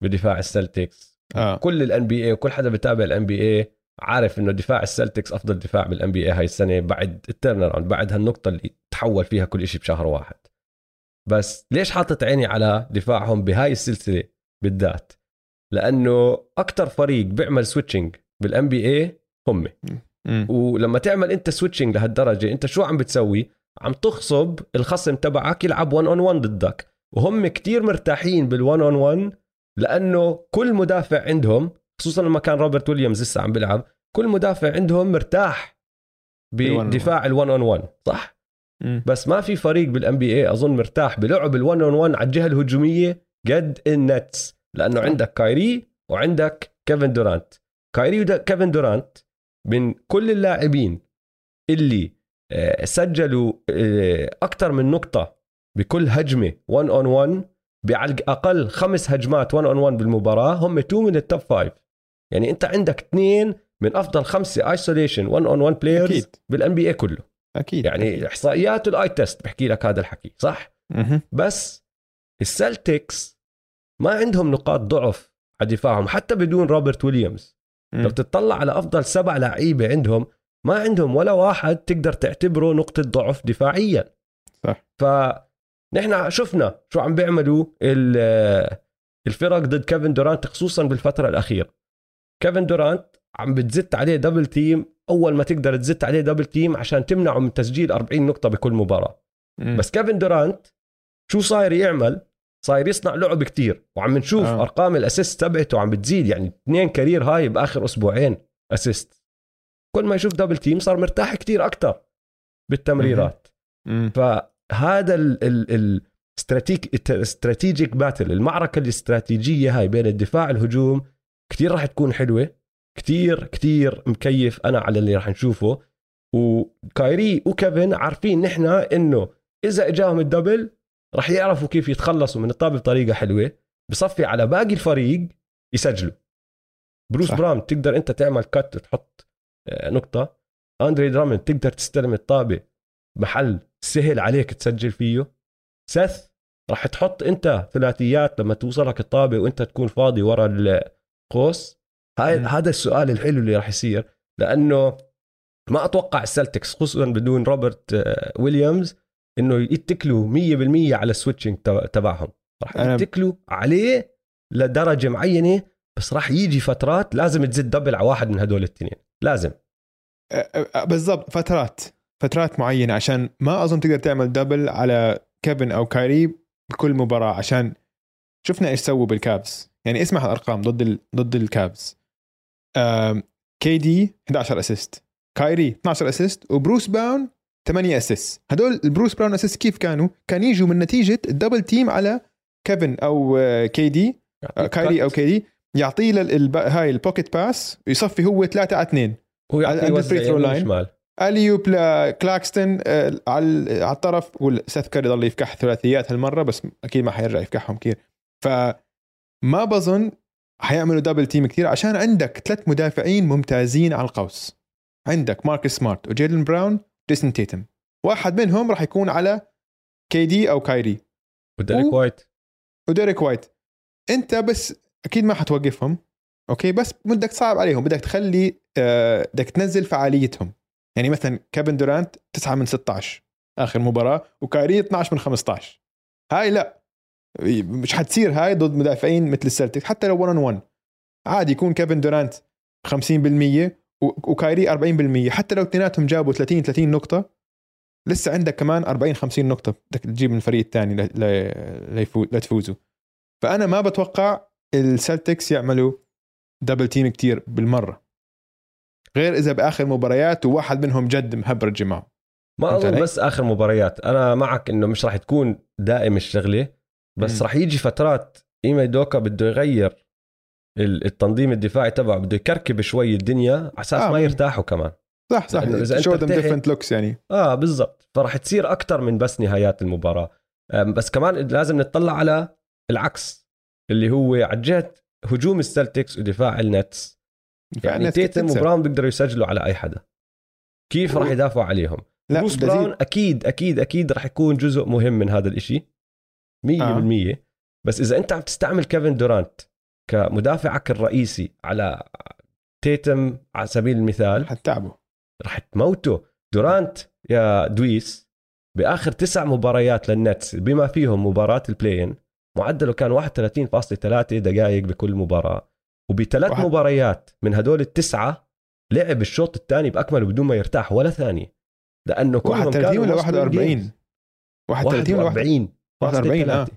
بدفاع السلتكس. آه. كل ال NBA وكل حدا بتابع ال NBA عارف إنه دفاع السلتكس أفضل دفاع بال NBA هاي السنة بعد ال turnaround بعد هالنقطة اللي تحول فيها كل شيء بشهر واحد. بس ليش حاطط عيني على دفاعهم بهاي السلسلة بالذات؟ لأنه أكثر فريق بيعمل switching بال NBA هم. مم. ولما تعمل أنت switching لهالدرجة أنت شو عم بتسوي؟ عم تغصب الخصم تبعك يلعب 1 on 1 ضدك وهم كتير مرتاحين بال 1 on 1 لأنه كل مدافع عندهم خصوصا لما كان روبرت ويليامز لسه عم بيلعب كل مدافع عندهم مرتاح بدفاع ال 1 on 1 صح مم. بس ما في فريق بال NBA أظن مرتاح بلعب ال 1 on 1 على الجهة الهجومية قد النتس لأنه. عندك كايري وعندك كيفن دورانت كايري وكيفن دورانت من كل اللاعبين اللي سجلوا أكثر من نقطة بكل هجمة 1 on 1 بعلى أقل خمس هجمات 1 on 1 بالمباراة هم two من ال top five يعني أنت عندك اثنين من أفضل خمسة isolation 1 on 1 players بال NBA كله. أكيد يعني إحصائيات ال eye test بحكي لك هذا الحكي صح؟ مهم. بس السلتكس ما عندهم نقاط ضعف على دفاعهم حتى بدون روبرت ويليامز. لو تطلع على أفضل سبع لعيبة عندهم ما عندهم ولا واحد تقدر تعتبره نقطة ضعف دفاعيا صح. فنحن شفنا شو عم بيعملوا ال- الفرق ضد كيفن دورانت خصوصا بالفترة الأخيرة كيفن دورانت عم بتزت عليه دبل تيم أول ما تقدر تزت عليه دبل تيم عشان تمنعه من تسجيل 40 نقطة بكل مباراة مم. بس كيفن دورانت شو صاير يعمل صاير يصنع لعب كتير وعم نشوف آه. آه. أرقام ال assists تبعته عم بتزيد يعني اثنين career high بآخر أسبوعين assists كل ما يشوف double team صار مرتاح كتير أكتر بالتمريرات. فهذا ال ال ال strategic battle المعركة الاستراتيجية هاي بين الدفاع والهجوم كتير راح تكون حلوة. كتير كتير مكيف أنا على اللي راح نشوفه. وكايري وكيفن عارفين نحن إنه إذا إجاهم ال double راح يعرفوا كيف يتخلصوا من الطابه بطريقة حلوة. بصفي على باقي الفريق يسجلوا. بروس صح. براون تقدر أنت تعمل cut تحط آه، نقطة. أندري دراموند تقدر تستلم الطابة محل سهل عليك تسجل فيه. سيث راح تحط أنت ثلاثيات لما توصلك الطابة وأنت تكون فاضي ورا القوس. هاي. هذا السؤال الحلو اللي راح يصير لأنه ما أتوقع السلتكس خصوصا بدون روبرت آه، ويليامز إنه يتكلوا 100% على ال switching تبعهم. راح يتكلوا عليه لدرجة معينة بس راح يجي فترات لازم تزيد double على واحد من هدول الاثنين لازم. بالضبط فترات فترات معينة عشان ما أظن تقدر تعمل double على كيفن أو كايري بكل مباراة عشان شفنا إيش سووا بالكافز يعني اسمع الأرقام ضد ال... ضد الكافز كي دي 11 assists كايري 12 assists وبروس براون 8 assists هدول البروس براون assists كيف كانوا؟ كان يجوا من نتيجة ال double team على كيفن أو كي دي كايري أو كي دي. يعطيه لل- هاي ال pocket pass ويصفي هو 3 على 2 هو عند يعطي ال free يوزع throw يمين لاين. شمال alley-oop لكلاكستن آه، على على الطرف. وسيث كاري ضل يفكح ثلاثيات هالمرة بس أكيد ما حيرجع يفكحهم كثير. فما بظن حيعملوا double team كثير عشان عندك ثلاث مدافعين ممتازين على القوس. عندك ماركوس سمارت وجيلن براون جيسون تيتوم واحد منهم راح يكون على كي دي أو كايري وديريك و- وايت. وديريك وايت. انت بس أكيد ما حتوقفهم. أوكي؟ بس بدك تصعب عليهم. بدك تخلي آه، بدك تنزل فعاليتهم. يعني مثلا كيفن دورانت 9 من 16 آخر مباراة وكايري 12 من 15 هاي لا. مش حتصير هاي ضد مدافعين مثل السلتيك حتى لو 1 on 1 عادي يكون كيفن دورانت 50% و- وكايري 40% حتى لو اثنيناتهم جابوا 30 30 نقطة لسه عندك كمان 40 50 نقطة بدك تجيب من الفريق الثاني لتفوزوا. فأنا ما بتوقع السلتكس يعملوا double team كتير بالمرة. غير إذا بآخر مباريات وواحد منهم جد مهبرج معه ما أظن؟ بس آخر مباريات. أنا معك إنه مش راح تكون دائم الشغلة بس. راح يجي فترات ايما دوكا بده يغير ال- التنظيم الدفاعي تبعه بده يكركب شوي الدنيا على أساس آه. ما يرتاحوا كمان. صح صح. أنت show different looks يعني. آه بالضبط. فراح تصير أكثر من بس نهايات المباراة. بس كمان لازم نطلع على العكس. اللي هو على جهة هجوم السلتكس ودفاع النتس. يعني تيتوم. وبراون بيقدروا يسجلوا على أي حدا. كيف راح يدافعوا عليهم؟ لا بروس براون أكيد أكيد أكيد راح يكون جزء مهم من هذا الإشي. 100% بس إذا أنت عم تستعمل كيفن دورانت كمدافعك الرئيسي على تيتوم على سبيل المثال حتتعبوا راح تموته. دورانت يا دويس بآخر تسع مباريات للنتس بما فيهم مباراة ال play-in معدله كان 31.3 دقائق بكل مباراة. وبثلاث واحد- مباريات من هدول التسعة لعب الشوط الثاني باكمله بدون ما يرتاح ولا ثانية. لأنه كلهم 31 كانوا ولا must win 41 games. 31 ولا 41 41 41 آه.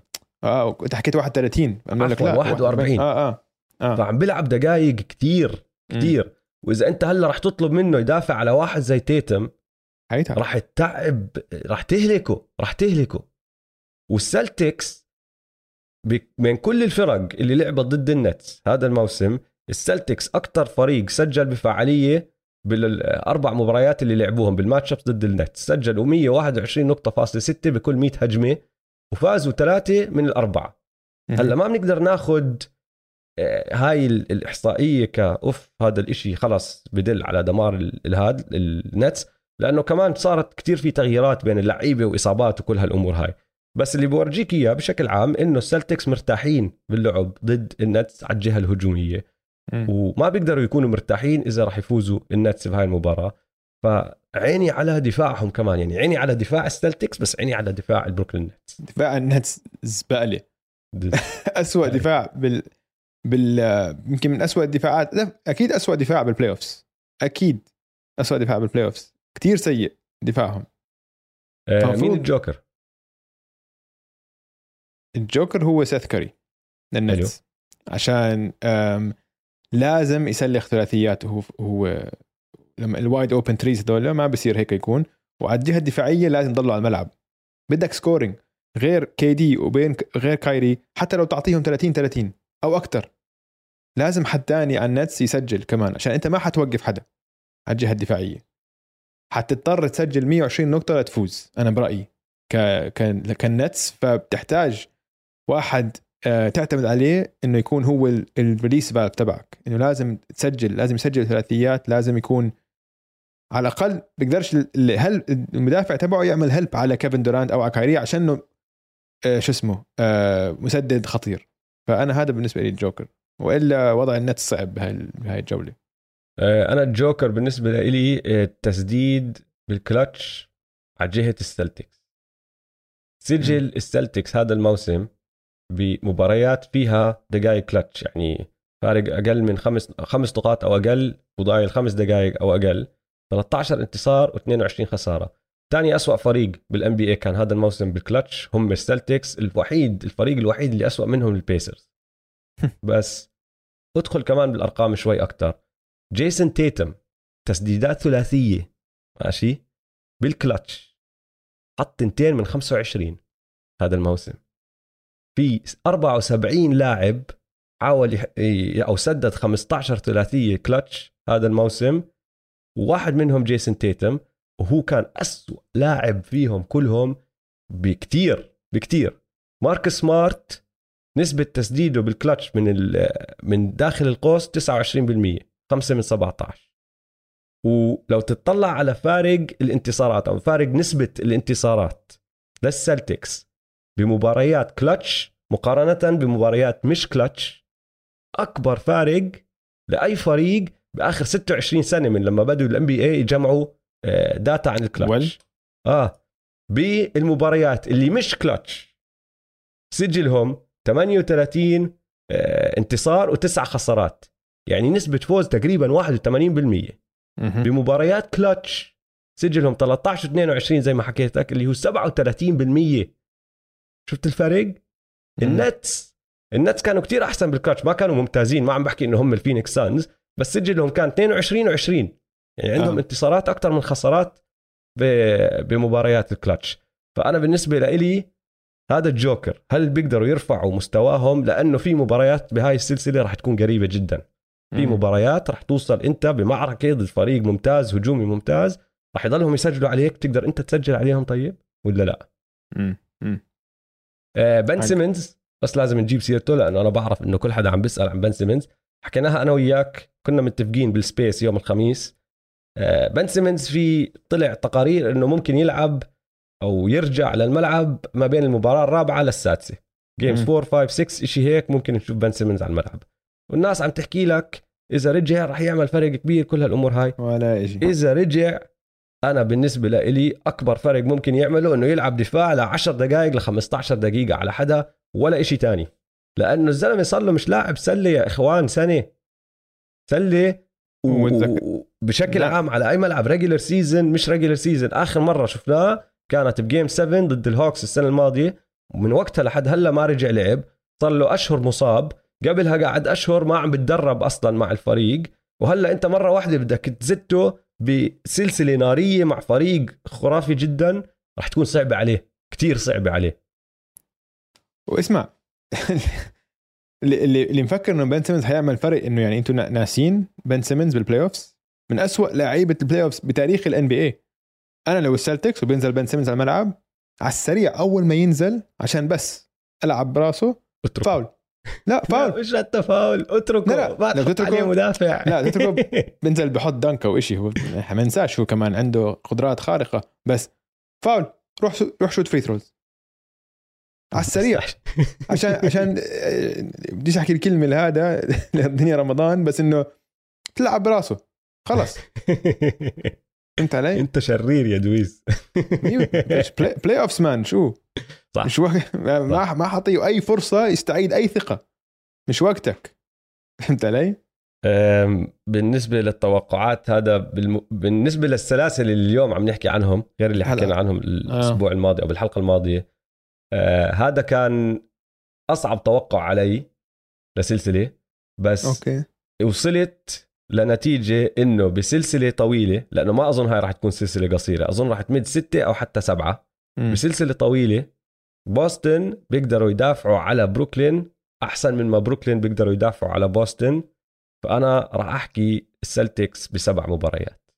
آه أنت حكيت 31 أنا لك لا 41. آه آه آه. فعم بيلعب دقائق كتير كتير. وإذا أنت هلأ رح تطلب منه يدافع على واحد زي تيتم حيتعب راح تتعب راح تهلكه راح تهلكه. والسلتكس من كل الفرق اللي لعبت ضد النتس هذا الموسم السلتكس أكثر فريق سجل بفعاليه بالأربع مباريات اللي لعبوهم بال match ups ضد النتس. سجلوا 121 نقطة فاصلة 6 بكل 100 هجمة وفازوا ثلاثة من الأربعة. هلا ما بنقدر ناخذ آه، هاي ال- الإحصائية ك off هذا الإشي خلص بدل على دمار ال- الهاد النتس لأنه كمان صارت كتير في تغييرات بين اللعيبة وإصابات وكل هالأمور هاي. بس اللي بورجيك إياه بشكل عام إنه السلتكس مرتاحين باللعب ضد النتس على الجهة الهجومية. وما بيقدروا يكونوا مرتاحين إذا راح يفوزوا النتس بهاي المباراة. فعيني على دفاعهم كمان يعني عيني على دفاع السلتكس بس عيني على دفاع البروكلين نتس. دفاع النتس زبالة. (laughs) اسوء. دفاع بال بال يمكن من اسوء الدفاعات. أكيد اسوء دفاع بال playoffs أكيد اسوء دفاع بال playoffs كثير سيء دفاعهم. آه، مين الجوكر؟ الجوكر هو سيث كاري للنتس عشان لازم يسلخ ثلاثيات وهو هو لما ال wide open threes هذول ما بصير هيك يكون. وعلى الجهة الدفاعية لازم يضلوا على الملعب. بدك scoring غير كي دي وبين غير كايري حتى لو تعطيهم 30 30 أو أكثر لازم حد ثاني على النتس يسجل كمان عشان أنت ما حتوقف حدا على الجهة الدفاعية. حتضطر تسجل 120 نقطة لتفوز أنا برأيي ك ك كالنتس فبتحتاج واحد آه، تعتمد عليه إنه يكون هو ال- ال release valve تبعك. إنه لازم تسجل لازم يسجل ثلاثيات لازم يكون على الأقل بيقدرش هل المدافع تبعه يعمل help على كيفن دورانت أو على كايري عشان آه، شو اسمه آه، مسدد خطير. فأنا هذا بالنسبة لي الجوكر. وإلا وضع النت صعب بهاي الجولة. أنا الجوكر بالنسبة لي التسديد بالكلتش على جهة السلتكس. سجل السلتكس هذا الموسم بمباريات فيها دقائق كلتش يعني فارق أقل من خمس خمس نقاط أو أقل وضايل خمس دقائق أو أقل. 13 انتصار و22 خسارة. ثاني أسوأ فريق بال NBA كان هذا الموسم بالكلتش هم السلتكس الوحيد الفريق الوحيد اللي أسوأ منهم البيسرز (laughs) بس ادخل كمان بالأرقام شوي أكثر جيسون تيتم تسديدات ثلاثية. ماشي؟ بالكلتش حط تنتين من 25 هذا الموسم. في 74 لاعب حاول. أو سدد 15 ثلاثية كلتش هذا الموسم وواحد منهم جيسون تيتم وهو كان أسوأ لاعب فيهم كلهم بكتير بكتير مارك سمارت نسبة تسديده بالكلتش من من داخل القوس 29% 5 من 17 ولو تطلع على فارق الانتصارات أو فارق نسبة الانتصارات للسلتكس بمباريات كلتش مقارنة بمباريات مش كلتش. أكبر فارق لأي فريق بآخر 26 سنة من لما بدوا ال NBA يجمعوا data عن الكلتش. آه بالمباريات اللي مش كلتش. سجلهم 38 آه انتصار وتسع خسارات. يعني نسبة فوز تقريبا 81% بمباريات كلتش سجلهم 13 22 زي ما حكيت لك اللي هو 37% شفت الفرق؟ النتس. النتس كانوا كتير أحسن بالكلتش ما كانوا ممتازين ما عم بحكي إنه هم الفينيكس سانز بس سجلهم كان 22 و20 يعني عندهم آه. انتصارات أكثر من خسارات بمباريات الكلتش فأنا بالنسبة لي هذا الجوكر هل بيقدروا يرفعوا مستواهم؟ لأنه في مباريات بهاي السلسلة راح تكون قريبة جدا. في مباريات راح توصل أنت بمعركة ضد فريق ممتاز هجومي ممتاز راح يضلهم يسجلوا عليك. تقدر أنت تسجل عليهم طيب ولا لا؟ آه بن سيمنز. بس لازم نجيب سيرته لأنه أنا بعرف إنه كل حدا عم بيسأل عن بن سيمنز. حكيناها أنا وياك كنا متفقين بال space يوم الخميس. آه، بن سيمنز في طلع تقارير إنه ممكن يلعب أو يرجع للملعب ما بين المباراة الرابعة للسادسة. games 4 5 6 شيء هيك ممكن نشوف بن سيمنز على الملعب. والناس عم تحكي لك إذا رجع راح يعمل فرق كبير كل هالأمور هاي. ولا شيء إذا رجع أنا بالنسبة لي أكبر فرق ممكن يعمله إنه يلعب دفاع ل 10 دقائق ل 15 دقيقة على حدا ولا شيء تاني. لأنه الزلمة صار له مش لاعب سلة يا إخوان سنة. سلة وبشكل. عام على أي ملعب regular season مش regular season آخر مرة شفناه كانت ب game 7 ضد الهوكس السنة الماضية. ومن وقتها لحد هلا ما رجع لعب. صار له أشهر مصاب. قبلها قعد أشهر ما عم بتدرب أصلا مع الفريق. وهلا أنت مرة واحدة بدك تزته بسلسلة نارية مع فريق خرافي جدا راح تكون صعبة عليه كتير صعبة عليه. واسمع اللي اللي مفكر إنه بن سيمنز حيعمل فرق إنه يعني أنتم ناسين بن سيمنز بال playoffs من أسوأ لعيبة ال playoffs بتاريخ ال NBA أنا لو السلتكس وبينزل بن سيمنز على الملعب على السريع أول ما ينزل عشان بس ألعب براسه. فاول. لا فاول. مش حتى فاول. اتركه. لا لا لو تتركه مدافع. لا تتركه (laughs) بينزل بحط دنكه أو شيء هو ما ننساش هو كمان عنده قدرات خارقة. بس فاول روح روح shoot free throws. على السريع. (laughs) عشان عشان آه، بديش أحكي الكلمة لهذا (laughs) الدنيا رمضان بس إنه تلعب براسه. خلص انت علي؟ انت شرير يا دويز بلاي, اوفز مان شو؟ صح. مش وقت ما ما حطيه أي فرصة يستعيد أي ثقة. مش وقتك. فهمت علي؟ بالنسبة للتوقعات هذا بالم... بالنسبة للسلاسل اللي اليوم عم نحكي عنهم غير اللي حكينا عنهم الأسبوع آه. الماضي أو بالحلقة الماضية آه هذا كان أصعب توقع علي لسلسلة بس أوكي. وصلت لنتيجة إنه بسلسلة طويلة لأنه ما أظن هاي راح تكون سلسلة قصيرة أظن راح تمد ستة أو حتى سبعة. م. بسلسلة طويلة بوسطن بيقدروا يدافعوا على بروكلين أحسن من ما بروكلين بيقدروا يدافعوا على بوسطن. فأنا راح أحكي السلتكس بسبع مباريات.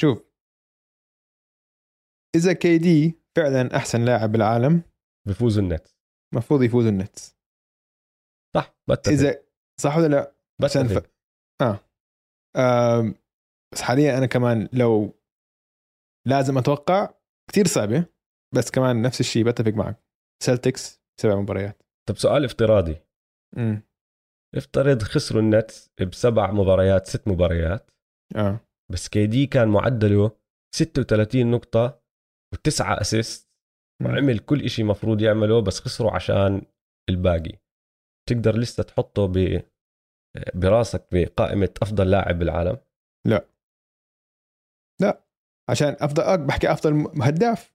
شوف. إذا كي دي فعلا أحسن لاعب بالعالم بفوز النت المفروض يفوز النت صح بتفق. إذا صح ولا لا؟ بس ف... آه. آه. بس حاليا أنا كمان لو لازم أتوقع كثير صعبة بس كمان نفس الشيء بتفق معك. سلتكس سبع مباريات. طب سؤال افتراضي. امم افترض خسروا النتس بسبع مباريات ست مباريات. آه. بس كي دي كان معدله 36 نقطة وتسعة assist وعمل كل إشي مفروض يعمله بس خسروا عشان الباقي. تقدر لسه تحطه ب براسك بقائمة أفضل لاعب بالعالم؟ عشان أفضل بحكي أفضل هداف.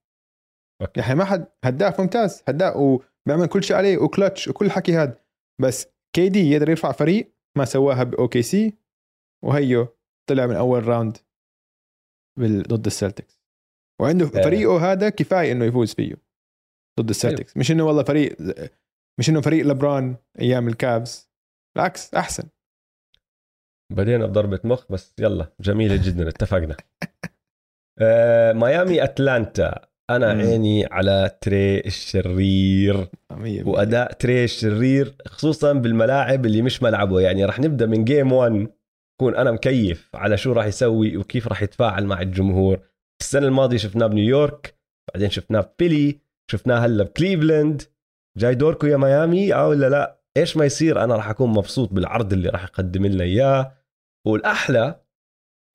okay. يعني ما حد هداف ممتاز هداف وبيعمل كل شيء عليه وكلتش وكل الحكي هذا بس KD يقدر يرفع فريق ما سواها ب OKC وهيو طلع من أول round ضد السلتكس. وعنده آه. فريقه هذا كفاية إنه يفوز فيه ضد السلتكس. مش إنه والله فريق مش إنه فريق لبران أيام الكافز بالعكس أحسن. بدينا بضربة مخ بس يلا جميلة جدا اتفقنا. (laughs) آه، ميامي أتلانتا. أنا مم. عيني على تري الشرير. مية وأداء تري الشرير خصوصا بالملاعب اللي مش ملعبه. يعني رح نبدأ من game 1 كون أنا مكيف على شو راح يسوي وكيف راح يتفاعل مع الجمهور. السنة الماضية شفناه بنيويورك بعدين شفناه بفيلي شفناه هلأ بكليفلاند. جاي دوركم يا ميامي؟ آه ولا لا؟ إيش ما يصير؟ أنا راح أكون مبسوط بالعرض اللي راح يقدم لنا إياه. والأحلى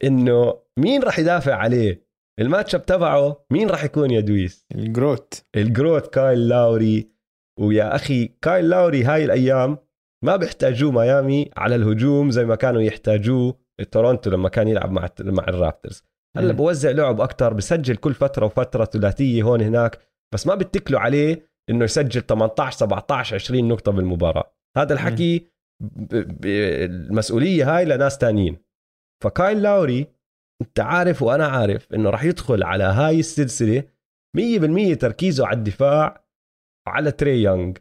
إنه مين راح يدافع عليه؟ ال match-up تبعه مين راح يكون يا دويس؟ ال GROAT. ال GROAT كايل لاوري. ويا أخي كايل لاوري هاي الأيام ما بيحتاجوه ميامي على الهجوم زي ما كانوا يحتاجوه تورونتو لما كان يلعب مع مع الرابترز. هلأ. بوزع لعب أكثر بسجل كل فترة وفترة ثلاثية هون هناك بس ما بتكلوا عليه. إنه يسجل 18 17 20 نقطة بالمباراة. هذا الحكي المسؤولية هاي لناس تانيين. فكايل لاوري أنت عارف وأنا عارف إنه راح يدخل على هاي السلسلة 100% تركيزه على الدفاع على تري يونغ.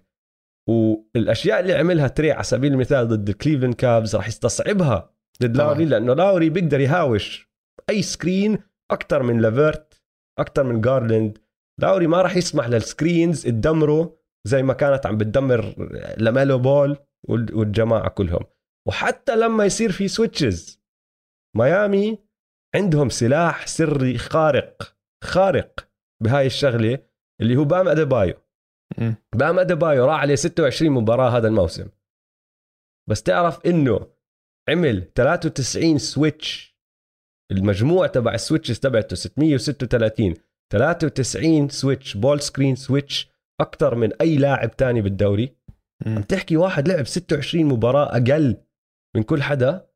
والأشياء اللي عملها تري على سبيل المثال ضد الكليفلاند كافز راح يستصعبها ضد. لاوري لأنه لاوري بيقدر يهاوش أي screen أكثر من لافيرت أكثر من جارلاند لاوري ما راح يسمح لل screens تدمره زي ما كانت عم بتدمر لاميلو بول وال- والجماعة كلهم. وحتى لما يصير في switches ميامي عندهم سلاح سري خارق خارق بهاي الشغلة اللي هو بام أديبايو. بام أديبايو راح عليه 26 مباراة هذا الموسم. بس تعرف إنه عمل 93 switch المجموع تبع ال switches تبعته 636 93 switch ball screen switch أكثر من أي لاعب تاني بالدوري. عم تحكي واحد لعب 26 مباراة أقل من كل حدا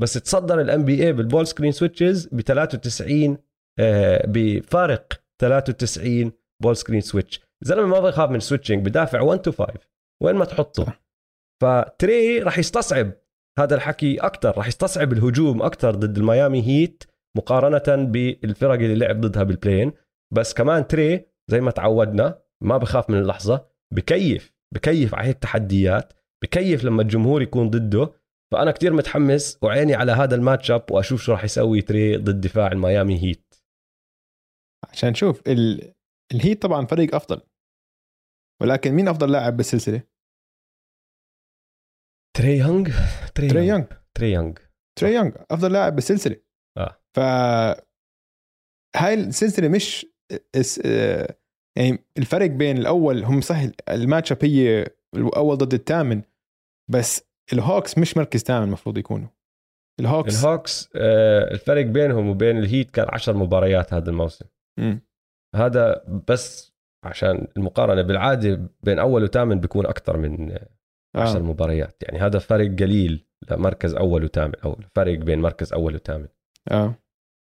بس تصدر ال NBA بال ball screen switches ب 93 آه، بفارق 93 ball screen switch. زلمه ما بخاف من switching بدافع 1 to 5 وين ما تحطه. فتري راح يستصعب هذا الحكي أكثر راح يستصعب الهجوم أكثر ضد الميامي هيت. مقارنة بالفرق اللي لعب ضدها بال play-in بس كمان تري زي ما تعودنا ما بخاف من اللحظة بكيف بكيف على هيك التحديات بكيف لما الجمهور يكون ضده. فأنا كتير متحمس وعيني على هذا ال match-up وأشوف شو راح يسوي تري ضد دفاع الميامي هيت. عشان نشوف ال... الهيت طبعا فريق أفضل. ولكن مين أفضل لاعب بالسلسلة؟ تري يونغ؟ تري, تري يونغ. تري يونغ. تري يونغ أفضل لاعب بالسلسلة. ف هاي السلسلة مش اس... آه، يعني الفرق بين الأول هم صح ال match-up هي الأول ضد الثامن بس الهوكس مش مركز ثامن المفروض يكونوا الهوكس الهوكس آه، الفرق بينهم وبين الهيت كان 10 مباريات هذا الموسم مم. هذا بس عشان المقارنة بالعادة بين أول وثامن بيكون أكثر من 10 آه. مباريات يعني هذا فرق قليل لمركز أول وثامن أو فرق بين مركز أول وثامن آه.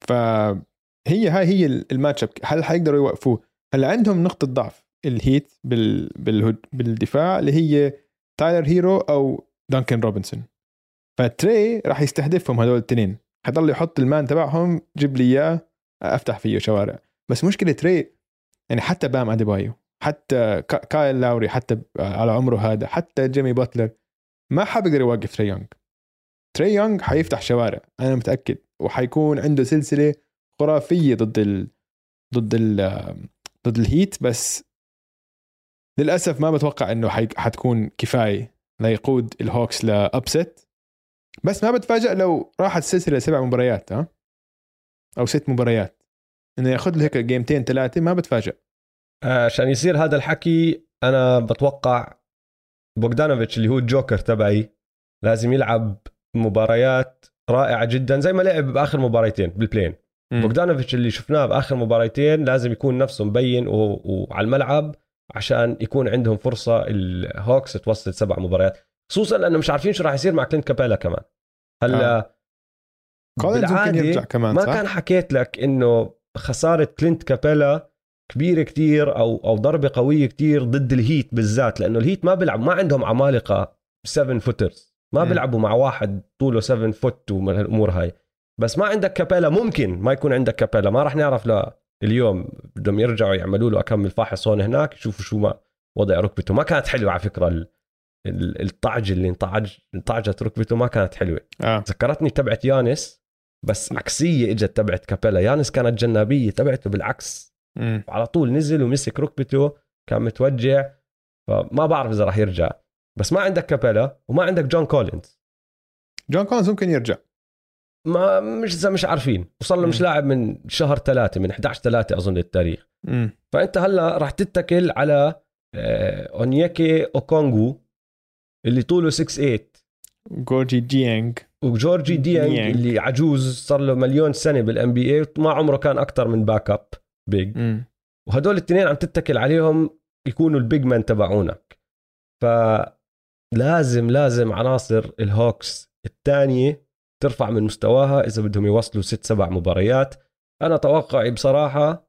فهي هاي هي ال match-up هل حيقدروا يوقفوه؟ هلا عندهم نقطة ضعف الهيت بال... بال... بالدفاع اللي هي تايلر هيرو أو دانكن روبنسون؟ فتري راح يستهدفهم هدول الاثنين حيضل يحط ال man تبعهم جيب لي إياه أفتح فيه شوارع. بس مشكلة تري يعني حتى بام أديبايو حتى كا- كايل لاوري حتى على عمره هذا حتى جيمي باتلر ما حبيقدر يوقف تري يونغ. تري يونغ حيفتح شوارع أنا متأكد. وحيكون عنده سلسلة خرافية ضد ال... ضد ال... ضد الهيت بس للأسف ما بتوقع إنه. حتكون كفاية ليقود الهوكس ل upset بس ما بتفاجئ لو راحت السلسله سبع مباريات ها؟ أو ست مباريات. إنه ياخذ له هيك جيمتين ثلاثة ما بتفاجئ آه، عشان يصير هذا الحكي أنا بتوقع بوغدانوفيتش اللي هو الجوكر تبعي لازم يلعب مباريات رائعة جدا زي ما لعب بآخر مباريتين بال play-in. بوغدانوفيتش اللي شفناه بآخر مباريتين لازم يكون نفسه مبين و... وعلى الملعب عشان يكون عندهم فرصة الهوكس توصل سبع مباريات خصوصا لأنه مش عارفين شو راح يصير مع كلينت كابيلا كمان هلأ آه. كولينز ممكن بالعادة يرجع كمان ما صح؟ كان حكيت لك إنه خسارة كلينت كابيلا كبيرة كتير أو أو ضربة قوية كتير ضد الهيت بالذات لأنه الهيت ما بيلعب ما عندهم عمالقة 7 footers ما مم. بيلعبوا مع واحد طوله 7 foot ومن هالامور هاي. بس ما عندك كابيلا ممكن ما يكون عندك كابيلا. ما راح نعرف لا اليوم بدهم يرجعوا يعملوا له أكم من فحص هون هناك يشوفوا شو ما وضع ركبته. ما كانت حلوة على فكرة ال- ال- الطعج اللي انطعج انطعجت ركبته ما كانت حلوة. آه. ذكرتني تبعت يانس بس عكسية إجت تبعت كابيلا. يانس كانت جنابية تبعته بالعكس. على طول نزل ومسك ركبته كان متوجع فما بعرف إذا راح يرجع. بس ما عندك كابيلا وما عندك جون كولينز جون كولينز ممكن يرجع ما مش اذا مش عارفين وصار له مش. لاعب من شهر ثلاثة من 11 3 أظن التاريخ مم. فأنت هلا راح تتكل على آه، اونيكا اوكونغو اللي طوله 6 8 جورجي جيانج وجورجي ديانج ديانج. اللي عجوز صار له مليون سنة بال NBA ما عمره كان أكثر من backup big. وهدول الاثنين عم تتكل عليهم يكونوا ال big man تبعونك فلازم لازم عناصر الهوكس الثانية ترفع من مستواها إذا بدهم يوصلوا ست سبع مباريات. أنا توقعي بصراحة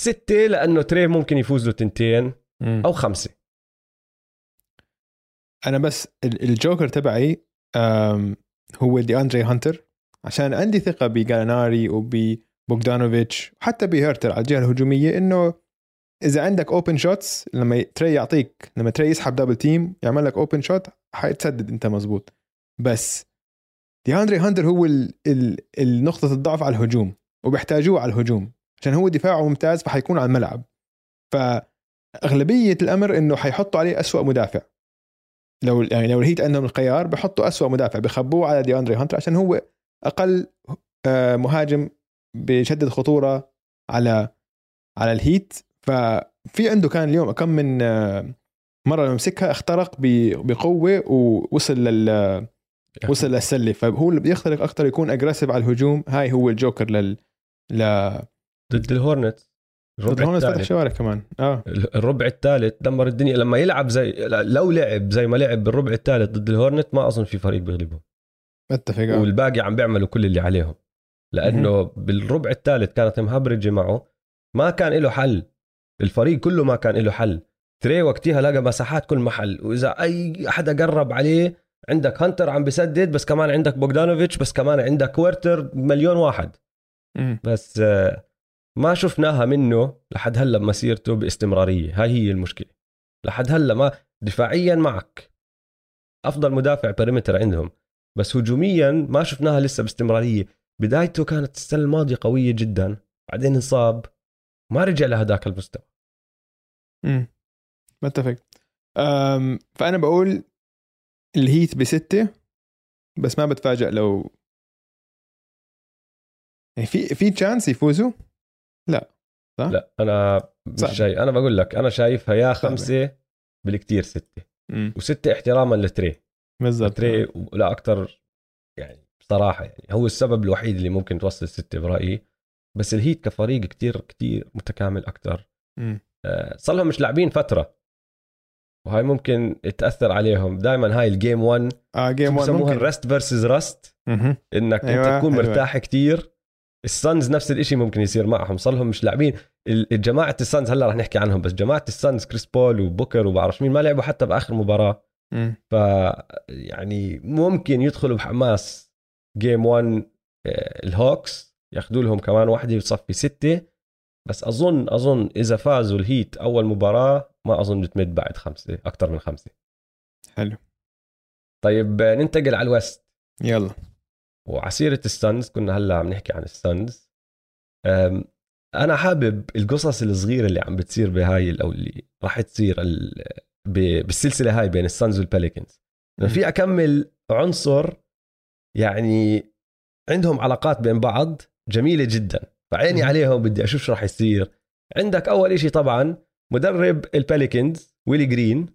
ستة لأنه تري ممكن يفوز له تنتين مم. أو خمسة. أنا بس ال- الجوكر تبعي هو دي اندري هانتر عشان عندي ثقة بجاليناري وببوغدانوفيتش وحتى بهيرتر على الجهة الهجومية إنه إذا عندك open shots لما تري يعطيك لما تري يسحب double team يعمل لك open shot حتسدد أنت مزبوط بس دي اندري هانتر هو ال ال النقطه الضعف على الهجوم وبيحتاجوه على الهجوم عشان هو دفاعه ممتاز فحيكون على الملعب. فأغلبية الأمر إنه حيحطوا عليه أسوأ مدافع. لو يعني لو الهيت عندهم الخيار بحطوا أسوأ مدافع بخبوه على دي اندري هانتر عشان هو أقل آه، مهاجم بيشكل خطورة على على الهيت. ففي عنده كان اليوم كم من آه، مرة لما مسكها اخترق بقوة ووصل لل وصل للسلة. فهو اللي بيخترق أكثر يكون aggressive على الهجوم. هاي هو الجوكر لل ل ضد الهورنت. ضد هون فتح شوارع كمان. آه. الربع الثالث دمر الدنيا. لما يلعب زي لو لعب زي ما لعب بالربع الثالث ضد الهورنت ما أظن في فريق بيغلبهم متفق آه. والباقي عم بيعملوا كل اللي عليهم. لأنه بالربع الثالث كانت مهبرجة معه. ما كان له حل. الفريق كله ما كان له حل. تري وقتها لقى مساحات كل محل وإذا أي حدا قرب عليه عندك هانتر عم بسدد بس كمان عندك بوغدانوفيتش بس كمان عندك هيرتر مليون واحد. بس آه، ما شفناها منه لحد هلأ بمسيرته باستمرارية. هاي هي المشكلة. لحد هلأ ما دفاعيا معك. أفضل مدافع بريمتر عندهم. بس هجوميا ما شفناها لسه باستمرارية. بدايته كانت السنة الماضية قوية جدا بعدين انصاب. ما رجع لهداك المستوى. امم متفق. أم فأنا بقول الهيت بستة بس ما بتفاجئ لو يعني في في chance يفوزوا؟ لا أنا مش صعب. شايف. أنا بقول لك أنا شايفها يا خمسة بالكتير ستة. امم وستة احتراما لتري. بالضبط. تري لا أكثر يعني بصراحة يعني هو السبب الوحيد اللي ممكن توصل ستة برأيي. بس الهيت كفريق كتير كتير متكامل أكثر مم. صار لهم مش لاعبين فترة. وهاي ممكن تأثر عليهم. دائما هاي ال game 1 آه game 1 بسموها؟ ال rest versus rust مهم. إنك أيوة، انت تكون أيوة. مرتاح كتير. السانز نفس الإشي ممكن يصير معهم. صار لهم مش لاعبين. جماعة السانز هلا رح نحكي عنهم بس جماعة السانز كريس بول وبوكر وبعرفش مين ما لعبوا حتى بآخر مباراة. ف يعني ممكن يدخلوا بحماس game 1 آه، الهوكس. ياخذوا لهم كمان واحدة وتصفي ستة. بس اظن أظن إذا فازوا الهيت أول مباراة ما أظن بتمد بعد خمسة أكثر من خمسة. حلو. طيب ننتقل على الوست يلا. وعسيرة السانز كنا هلأ عم نحكي عن السانز أنا حابب القصص الصغيرة اللي عم بتصير بهاي أو اللي راح تصير ال- ب- بالسلسلة هاي بين السانز والباليكنز لأنه في أكمل عنصر يعني عندهم علاقات بين بعض جميلة جدا. فعيني. عليهم بدي أشوف شو راح يصير. عندك أول إشي طبعا مدرب الباليكنز ويلي جرين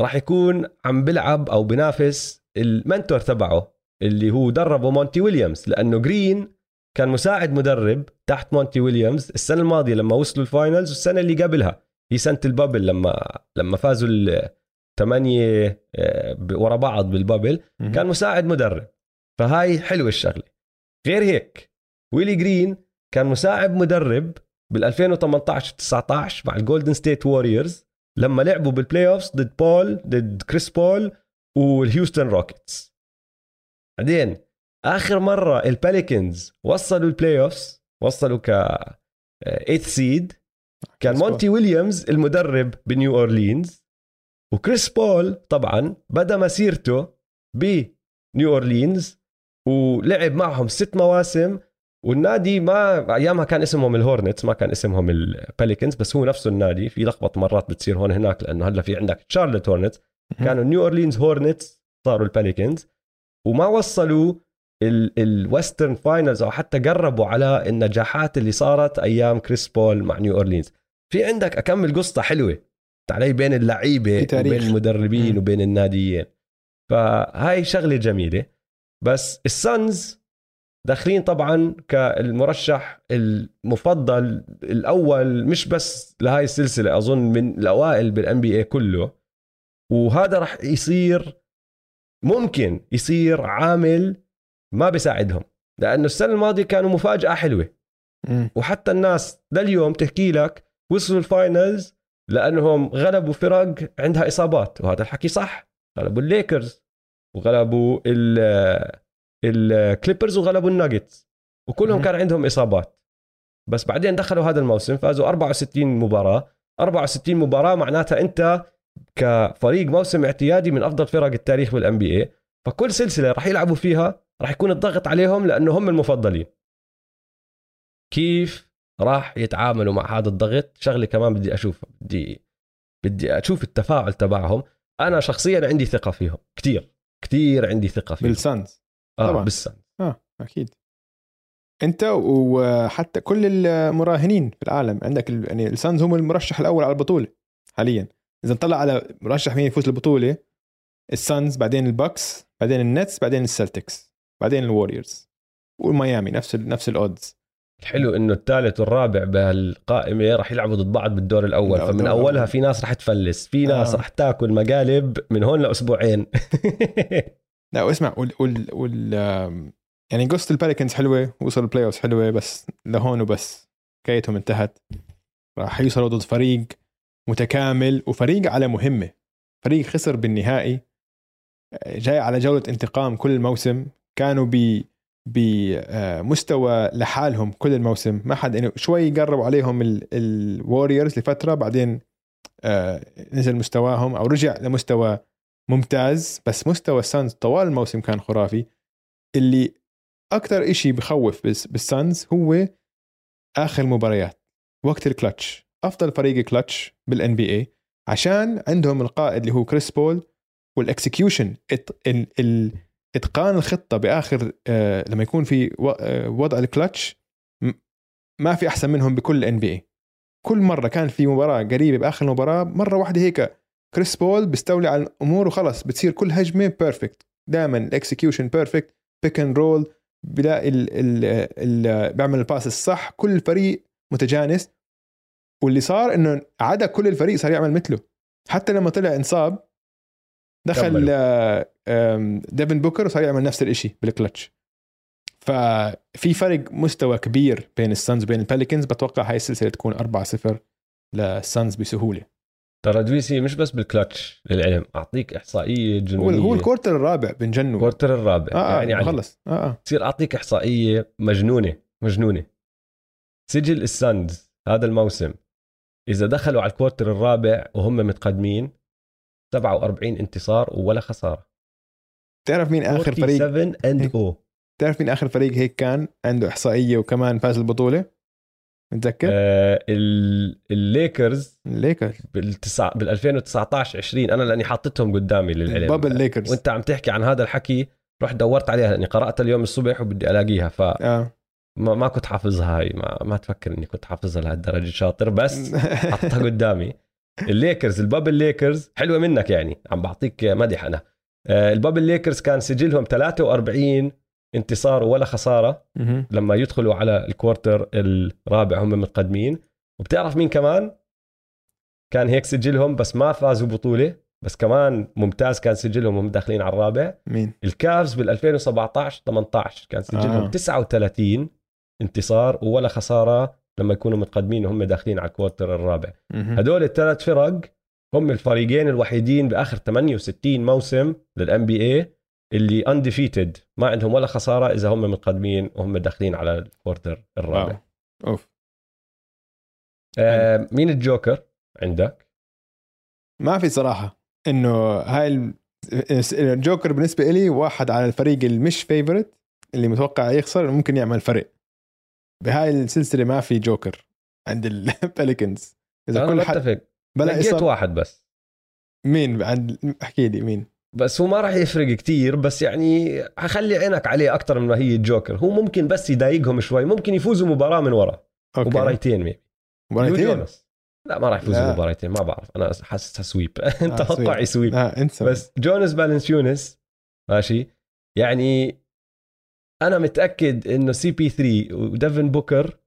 راح يكون عم بلعب أو بنافس ال mentor تبعه اللي هو دربه مونتي ويليامز لأنه جرين كان مساعد مدرب تحت مونتي ويليامز السنة الماضية لما وصلوا ال finals والسنة اللي قبلها. هي سنة ال bubble لما لما فازوا الثمانيه آه، ورا بعض بال bubble. كان مساعد مدرب. فهاي حلوة الشغلة. غير هيك ويلي جرين كان مساعد مدرب بال 2018 19 مع الجولدن ستيت ووريرز لما لعبوا بال playoffs ضد بول ضد كريس بول والهيوستن روكيتس بعدين آخر مرة الباليكنز وصلوا ال playoffs وصلوا ك 8 seed كان. مونتي ويليامز المدرب بنيو أورلينز وكريس بول طبعا بدا مسيرته بنيو أورلينز ولعب معهم ست مواسم والنادي ما ايامها كان اسمهم الهورنتس ما كان اسمهم الباليكنز بس هو نفسه النادي في لخبط مرات بتصير هون هناك لأنه هلا في عندك تشارلوت هورنتس. كانوا نيو اورلينز هورنتس صاروا الباليكنز وما وصلوا ال Western finals أو حتى قربوا على النجاحات اللي صارت أيام كريس بول مع نيو اورلينز في عندك اكمل قصه حلوة علي بين اللعيبة. وبين المدربين. وبين الناديين فهاي شغلة جميلة بس السانز داخلين طبعا كالمرشح المفضل الأول مش بس لهاي السلسلة أظن من الأوائل بالان بي اي كله. وهذا راح يصير ممكن يصير عامل ما بيساعدهم لأنه السنة الماضية كانوا مفاجأة حلوة. وحتى الناس لليوم تحكي لك وصلوا ال finals لأنهم غلبوا فرق عندها إصابات وهذا الحكي صح. غلبوا الليكرز وغلبوا ال الكليبرز وغلبوا الناجتس وكلهم. كان عندهم إصابات. بس بعدين دخلوا هذا الموسم فازوا 64 مباراة. 64 مباراة معناتها أنت كفريق موسم اعتيادي من أفضل فرق التاريخ بال NBA فكل سلسلة راح يلعبوا فيها راح يكون الضغط عليهم لأنه هم المفضلين. كيف راح يتعاملوا مع هذا الضغط؟ شغلة كمان بدي اشوفها بدي بدي أشوف التفاعل تبعهم. أنا شخصيا عندي ثقة فيهم كتير كتير عندي ثقة فيهم. بالسانز. آه طبعاً. بالسانز آه أكيد أنت وحتى كل المراهنين في العالم عندك يعني السانز هم المرشح الأول على البطولة حاليا إذا نطلع على مرشح مين يفوز البطولة السانز بعدين الباكس بعدين النتس بعدين السلتكس بعدين الوريورز والميامي نفس ال نفس ال odds الحلو إنه الثالث والرابع بهالقائمة راح يلعبوا ضد بعض بالدور الأول فمن الأول. أولها في ناس راح تفلس في ناس آه. راح تاكل مقالب من هون لأسبوعين (laughs) لا واسمع وال, وال, وال يعني قصة الباليكنز حلوة وصلوا ال playoff حلوة بس لهون وبس حكايتهم انتهت. راح يوصلوا ضد فريق متكامل وفريق على مهمة. فريق خسر بالنهائي جاي على جولة انتقام كل الموسم. كانوا ب بمستوى لحالهم كل الموسم. ما حد يعني شوي قربوا عليهم الوريورز لفترة بعدين آه، نزل مستواهم أو رجع لمستوى ممتاز بس مستوى السانز طوال الموسم كان خرافي. اللي أكثر إشي بخوف بالسانز هو آخر مباريات وقت الكلتش. أفضل فريق كلتش بال NBA عشان عندهم القائد اللي هو كريس بول وال execution إتقان الخطة بآخر آه لما يكون في آه، وضع الكلتش ما في أحسن منهم بكل ال NBA كل مرة كان في مباراة قريبة بآخر المباراة مرة واحدة هيك كريس بول بيستولي على الأمور وخلص. بتصير كل هجمة perfect دائما ال execution perfect pick and roll بلاقي ال ال ال بيعمل ال pass الصح. كل الفريق متجانس. واللي صار إنه عدا كل الفريق صار يعمل مثله. حتى لما طلع انصاب دخل. آه، ديفن بوكر وصار يعمل نفس الشيء بالكلتش ففي فرق مستوى كبير بين ال Suns وبين ال Pelicans بتوقع هاي السلسلة تكون 4-0 لل Suns بسهولة. ترى دويسي مش بس بالكلتش للعلم أعطيك إحصائية جنونيه هو ال quarter الرابع بجننوا ال quarter الرابع. يعني آه علي. خلص. آه آه. بصير أعطيك إحصائية مجنونة مجنونة. سجل ال Suns هذا الموسم. إذا دخلوا على ال quarter الرابع وهم متقدمين 47 انتصار ولا خسارة. تعرف مين آخر فريق؟ 47 and هيك. O. تعرف مين آخر فريق هيك كان عنده إحصائية وكمان فاز البطولة؟ متذكر؟ آه ال- ال Lakers ال Lakers. بالتسع بال 2019 20 أنا لأني حاطتهم قدامي للعلم bubble Lakers. وأنت عم تحكي عن هذا الحكي رحت دورت عليها لأني قرأتها اليوم الصبح وبدي ألاقيها. فما آه. ما كنت حافظها هاي. ما, ما تفكر إني كنت حافظها لهالدرجة شاطر بس (laughs) حطها قدامي. ال Lakers ال bubble Lakers حلوة منك يعني. عم بعطيك مدح أنا. آه، ال bubble Lakers كان سجلهم 43 انتصار ولا خسارة. لما يدخلوا على ال quarter الرابع هم متقدمين وبتعرف مين كمان كان هيك سجلهم بس ما فازوا بطولة بس كمان ممتاز كان سجلهم وهم داخلين على الرابع مين ال Cavs بال 2017 18 كان سجلهم آه. آه. 39 انتصار ولا خسارة لما يكونوا متقدمين وهم داخلين على ال quarter الرابع. هدول الثلاث فرق هم الفريقين الوحيدين بآخر 68 موسم لل NBA اللي undefeated ما عندهم ولا خسارة إذا هم متقدمين وهم داخلين على ال quarter الرابع. wow. أوف. آه مين الجوكر عندك؟ ما في صراحة. إنه هاي ال- الجوكر بالنسبة لي واحد على الفريق المش favorite اللي متوقع يخسر ممكن يعمل فرق بهاي السلسلة ما في جوكر عند ال Pelicans (laughs) إذا أنا كل حد بلا لقيت واحد بس. مين؟ عند احكي لي مين. بس هو ما راح يفرق كتير بس يعني حخلي عينك عليه أكثر من ما هي الجوكر. هو ممكن بس يضايقهم شوي ممكن يفوزوا مباراة من ورا. okay. مباريتين maybe مباراتين لا ما راح يفوزوا لا. مباريتين ما بعرف. أنا حاسسها (laughs) sweep أنت آه، توقعي sweep. انسى بس جوناس فالانسيوناس ماشي. يعني أنا متأكد إنه CP 3 وديفن بوكر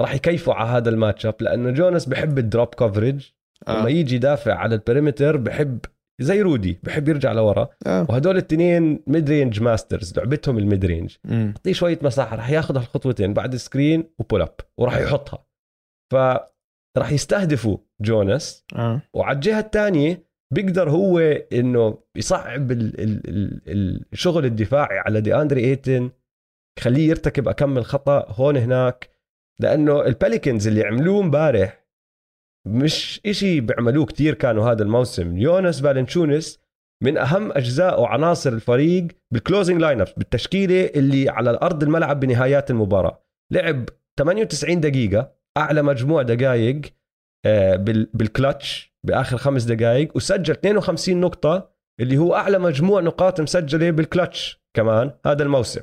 راح يكيفوا على هذا ال match up لأنه جوناس بحب ال drop coverage لما آه. يجي يدافع على ال perimeter بحب زي رودي بحب يرجع لورا. آه. وهدول الاثنين mid range masters لعبتهم ال mid range. أعطيه شوية مساحة راح ياخذ الخطوتين بعد screen و pull up وراح يحطها. فراح يستهدفوا جوناس آه. وعلى الجهة الثانية بيقدر هو إنه يصعب ال ال ال الشغل الدفاعي على دي أندري إيتن يخليه يرتكب أكمن خطأ هون هناك. لأنه ال Pelicans اللي عملوه امبارح مش إشي بيعملوه كتير كانوا هذا الموسم. جوناس فالانسيوناس من أهم أجزاء وعناصر الفريق بال closing lineups بالتشكيلة اللي على الأرض الملعب بنهايات المباراة. لعب 98 دقيقة أعلى مجموع دقائق آه، بال- بالكلتش بآخر خمس دقائق وسجل 52 نقطة اللي هو أعلى مجموع نقاط مسجلة بالكلتش كمان هذا الموسم.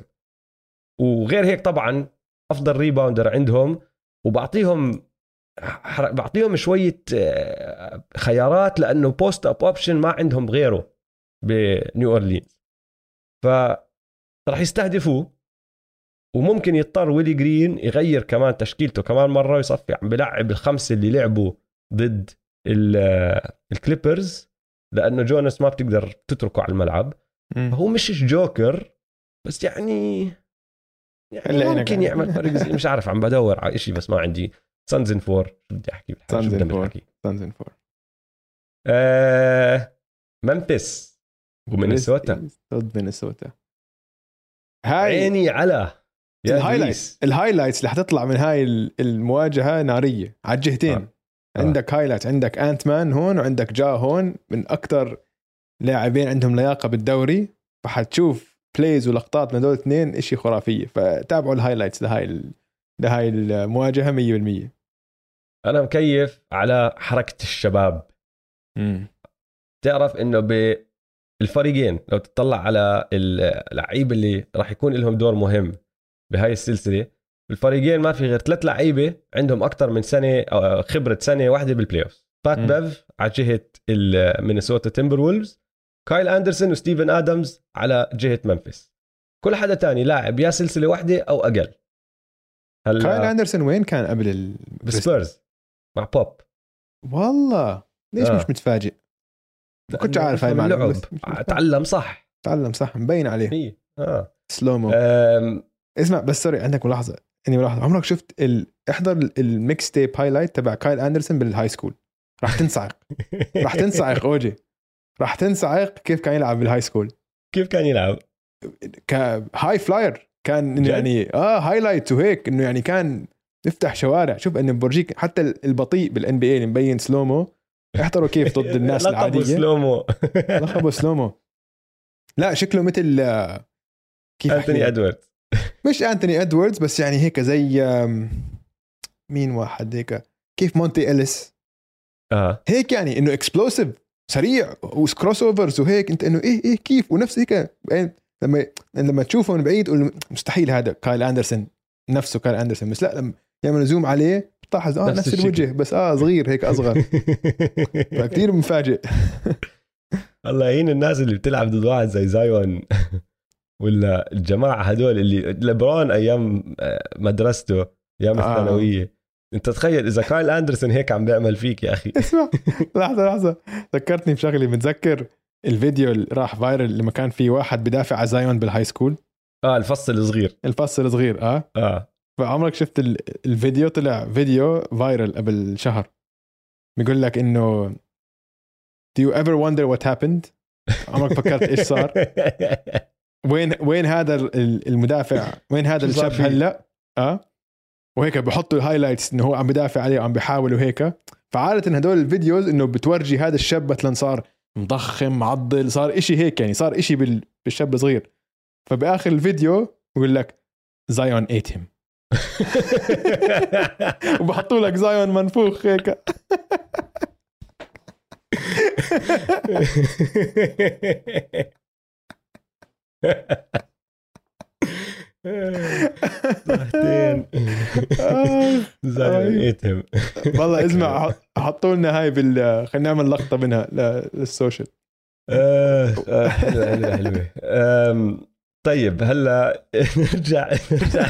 وغير هيك طبعا أفضل rebounder عندهم وبعطيهم بعطيهم شوية آه، خيارات لأنه post up option ما عندهم غيره بنيو أورلينز ف راح يستهدفوه وممكن يضطر ويلي جرين يغير كمان تشكيلته كمان مرة ويصفي عم بلعب الخمسة اللي لعبوا ضد ال- ال Clippers لأنه جوناس ما بتقدر تتركه على الملعب. هو مش جوكر بس يعني يعني ممكن. يعمل فرق مش عارف عم بدور على شيء بس ما عندي Suns in four شو بدي أحكي بالحكي؟ Four. بالحكي Suns in four آه ممفيس ومينيسوتا ضد مينيسوتا هاي عيني على ال highlights. ال highlights اللي حتطلع من هاي ال- المواجهة نارية على الجهتين آه. آه. عندك highlight عندك Ant Man هون وعندك جا هون من أكثر لاعبين عندهم لياقة بالدوري فحتشوف plays ولقطات من دول الاثنين شيء خرافية فتابعوا ال highlights لهاي لهاي المواجهة 100% أنا مكيف على حركة الشباب. امم تعرف إنه بالفريقين لو تطلع على اللعيبه اللي راح يكون لهم دور مهم بهاي السلسلة الفريقين ما في غير ثلاث لعيبة عندهم أكثر من سنة أو خبرة سنة واحدة بال playoff بات مم. بيف على جهة ال Minnesota Timberwolves كايل أندرسون وستيفن آدمز على جهة ممفيس كل حدا تاني لاعب يا سلسلة واحدة أو أقل. كايل هلا أندرسون وين كان قبل ال... مع بوب. والله. ليش آه. مش متفاجئ؟ ما كنتش عارف هاي متفاجئ. تعلم صح. تعلم صح مبين عليه. هي آه. Slow Mo أم، اسمع بس sorry عندك ملاحظة. إني ملاحظة. عمرك شفت ال... احضر ال- ال mixtape highlight تبع كايل أندرسون بال high school راح تنصعق (laughs) راح تنصعق أوجي. راح تنصعق كيف كان يلعب بال high school كيف كان يلعب؟ ك high flyer كان؟ يعني آه highlight وهيك. إنه يعني كان يفتح شوارع. شوف انه بورجيك حتى البطيء بال NBA اللي مبين slow-mo احضروا كيف ضد (laughs) الناس لقبوا العادية. slow-mo. (laughs) لقبه slow-mo. لا شكله مثل آه، كيف انتوني؟ ادوارد (laughs) مش انتوني ادواردز بس يعني هيك زي مين واحد هيك؟ كيف مونتي إليس؟ آه. هيك يعني إنه explosive سريع و crossovers وهيك. أنت إنه إيه إيه كيف؟ ونفس هيك لما لما تشوفه من بعيد تقول مستحيل هذا كايل أندرسون نفسه كايل أندرسون. بس لا لما يعملوا zoom عليه تلاحظ آه نفس الشكل. الوجه بس آه صغير هيك أصغر. (laughs) فكتير مفاجئ (laughs) الله يعين الناس اللي بتلعب ضد واحد زي زايون (laughs) ولا الجماعة هدول اللي لبرون أيام آه، مدرسته أيام آه. الثانوية. أنت تخيل إذا كايل اندرسون هيك عم بيعمل فيك يا أخي. اسمع لحظة لحظة. ذكرتني بشغلة متذكر الفيديو اللي راح viral لما كان في واحد بدافع على زايون بال high school آه الفصل الصغير. الفصل الصغير آه. آه. فعمرك شفت ال- الفيديو طلع فيديو viral قبل شهر بيقول لك إنه Do you ever wonder what happened؟ عمرك فكرت إيش صار؟ وين وين هذا ال- المدافع؟ وين هذا الشاب؟ هلأ؟ آه وهيك بحطوا ال highlights إنه هو عم بدافع عليه وعم بيحاول وهيك فعادة هدول ال videos إنه بتورجي هذا الشاب مثلا صار مضخم معضل صار إشي هيك يعني صار إشي بال- بالشاب الصغير فبآخر الفيديو بقول لك زايون ate him (laughs) وبحطوا لك زايون منفوخ هيك. ضحكتين (laughs) آه. زي ايتهم والله (laughs) اسمع حط- حطوا لنا هاي بال خلينا نعمل لقطة منها للسوشيال. آه، آه، حلوة حلوة حلوة. طيب هلا نرجع نرجع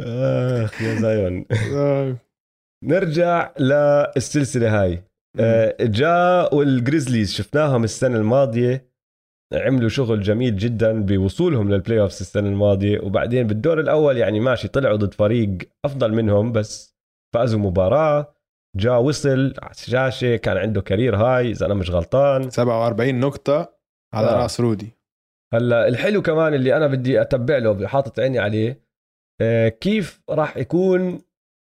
آخ يا زايون. آه. نرجع للسلسلة هاي. آه، جا والجريزليز شفناهم السنة الماضية. عملوا شغل جميل جدا بوصولهم لل playoffs السنة الماضية. وبعدين بالدور الأول يعني ماشي طلعوا ضد فريق أفضل منهم بس فازوا مباراة. جا وصل على الشاشة كان عنده career high إذا أنا مش غلطان. 47 نقطة. على آه. رأس رودي. هلأ الحلو كمان اللي أنا بدي أتبع له حاطط عيني عليه آه، كيف راح يكون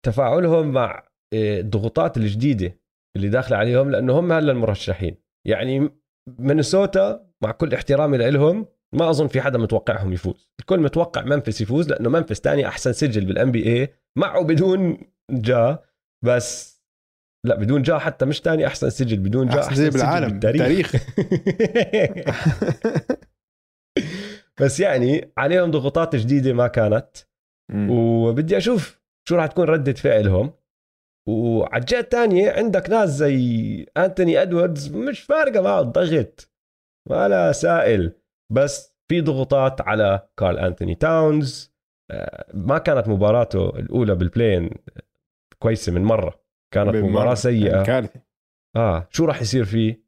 تفاعلهم مع آه، الضغوطات الجديدة اللي داخلة عليهم؟ لأنه هم هلأ المرشحين. يعني مينيسوتا مع كل احترامي لهم ما أظن في حدا متوقعهم يفوز. الكل متوقع ممفيس يفوز لأنه ممفيس تاني أحسن سجل بال NBA معه بدون جا بس لا بدون جا حتى مش تاني أحسن سجل بدون جا أحسن أحسن, سجل سجل بالعالم، بالتاريخ. (laughs) بس يعني عليهم ضغوطات جديدة ما كانت. وبدي أشوف شو راح تكون ردة فعلهم. وعلى الجهة الثانية عندك ناس زي أنتوني إدواردز مش فارقة معه الضغط ولا سائل. بس في ضغوطات على كارل أنتوني تاونز. آه، ما كانت مباراته الأولى بالبلين كويسة من مرة. كانت بالمرة. مباراة سيئة. يعني كارثه آه شو راح يصير فيه؟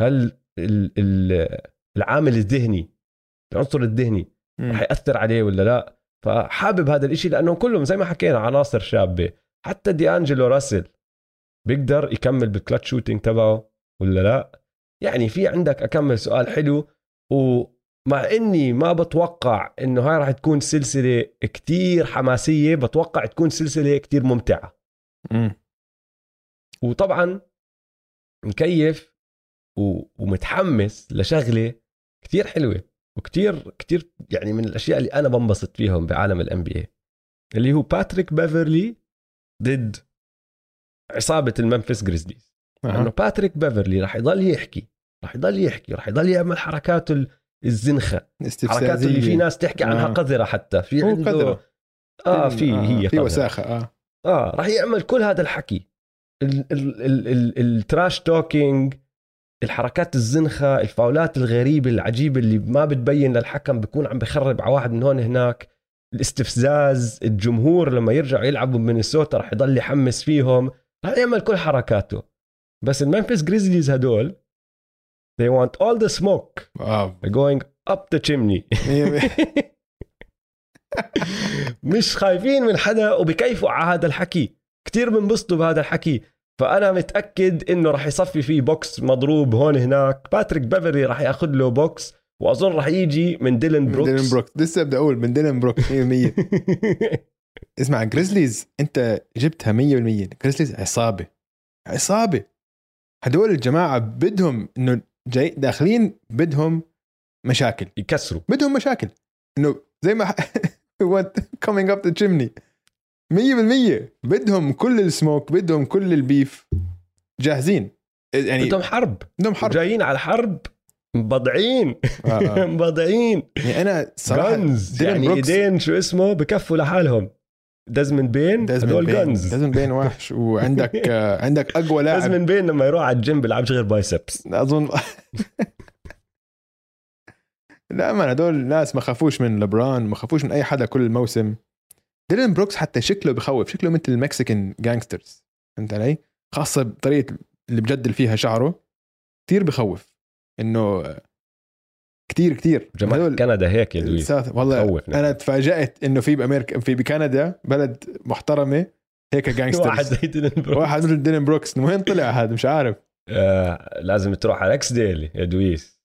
هل ال- ال- العامل الذهني العنصر الذهني رح يأثر عليه ولا لا؟ فحابب هذا الإشي لأنه كلهم زي ما حكينا عناصر شابة. حتى دي انجلو راسل بيقدر يكمل بال clutch shooting تبعه ولا لا؟ يعني في عندك أكمل سؤال حلو ومع إني ما بتوقع إنه هاي راح تكون سلسلة كتير حماسية بتوقع تكون سلسلة كتير ممتعة. مم. وطبعا مكيف ومتحمس لشغلة كتير حلوة وكتير كتير يعني من الأشياء اللي أنا بنبسط فيهم بعالم ال NBA اللي هو باتريك بيفرلي ضد عصابة الممفيس جريزليز لأنه أها. باتريك بيفرلي راح يضل يحكي راح يضل يحكي راح يضل يعمل حركاته ال- الزنخة حركاته اللي في ناس تحكي عنها آه. قذرة حتى في عنده قذرة. آه في هي في. وساخة آه آه راح يعمل كل هذا الحكي ال- ال- ال- ال- ال trash talking الحركات الزنخة الفاولات الغريبة العجيبة اللي ما بتبين للحكم بيكون عم بخرب على واحد من هون هناك. الاستفزاز الجمهور لما يرجعوا يلعبوا بمينيسوتا راح يضل يحمس فيهم. راح يعمل كل حركاته. بس الممفيس جريزليز هدول they want all the smoke آه going up the chimney. (laughs) (laughs) مش خايفين من حدا وبكيفوا على هذا الحكي. كتير بنبسطوا بهذا الحكي فأنا متأكد إنه راح يصفي فيه بوكس مضروب هون هناك. باتريك بيفرلي راح ياخذ له بوكس وأظن راح يجي من ديلن من بروكس ديلن بروكس. لسه بدي أقول من ديلن بروكس 100% (laughs) اسمع جريزليز أنت جبتها 100% جريزليز عصابة. عصابة. هدول الجماعة بدهم إنه جاي داخلين بدهم مشاكل. يكسروا. بدهم مشاكل. إنه زي ما coming up the chimney. 100% بدهم كل السموك بدهم كل ال beef. جاهزين. يعني بدهم حرب. بدهم حرب. جايين على حرب مبضعين. آه، آه. (laughs) مبضعين. يعني أنا صراحة ديلان يعني بروكس- إيدين شو اسمه بكفوا لحالهم. ديزموند بين هدول بين جانز ديزموند بين وحش. وعندك (laughs) آه، عندك أقوى لاعب. ديزموند بين لما يروح على الجيم بيلعبش غير biceps أظن. (laughs) لا man هدول ناس ما خافوش من لبرون ما خافوش من أي حدا كل الموسم. ديلان بروكس حتى شكله بخوف شكله مثل ال Mexican gangsters فهمت علي؟ خاصة بطريقه اللي بجدل فيها شعره كثير بخوف إنه كثير كثير جماعة كندا هيك يا دويس والله بخوف. أنا تفاجأت إنه في بأمريكا في بكندا بلد محترمة هيك (laughs) واحد gangsters زي ديلان بروكس. واحد مثل ديلان بروكس. من وين طلع هذا؟ مش عارف. آه لازم تروح على Rexdale يا دويس.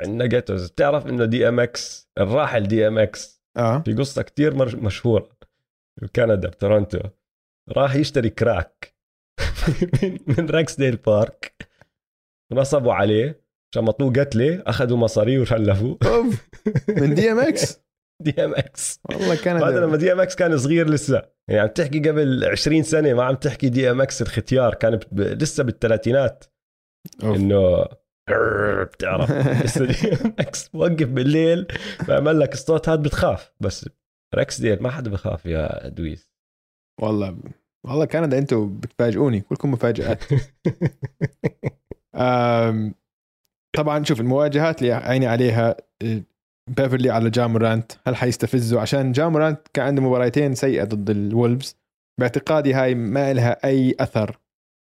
عندنا ghettos بتعرف إنه دي ام إكس الراحل دي ام إكس آه. في قصة كتير مشهورة. بكندا بتورونتو راح يشتري كراك. (laughs) من, من Rexdale Park. نصبوا عليه. شمطوه قتله أخذوا مصاريه وشلفوه (laughs) من دي ام إكس دي ام إكس والله كندا. هذا لما DMX كان صغير لسه. يعني عم تحكي قبل 20 سنة ما عم تحكي DMX الختيار. كان ب... لسه بالثلاثينات. إنه بتعرف إكس وقف بالليل بعمل لك الصوت هذا بتخاف. بس Rexdale ما حدا بخاف يا دويس. والله والله كندا أنتم بتفاجئوني كلكم مفاجآت. (laughs) طبعا شوف المواجهات اللي عيني عليها آه، بيفرلي على جامورانت هل حيستفزوا؟ عشان جامورانت كان عنده مباراتين سيئة ضد الولفز. باعتقادي هاي ما لها أي أثر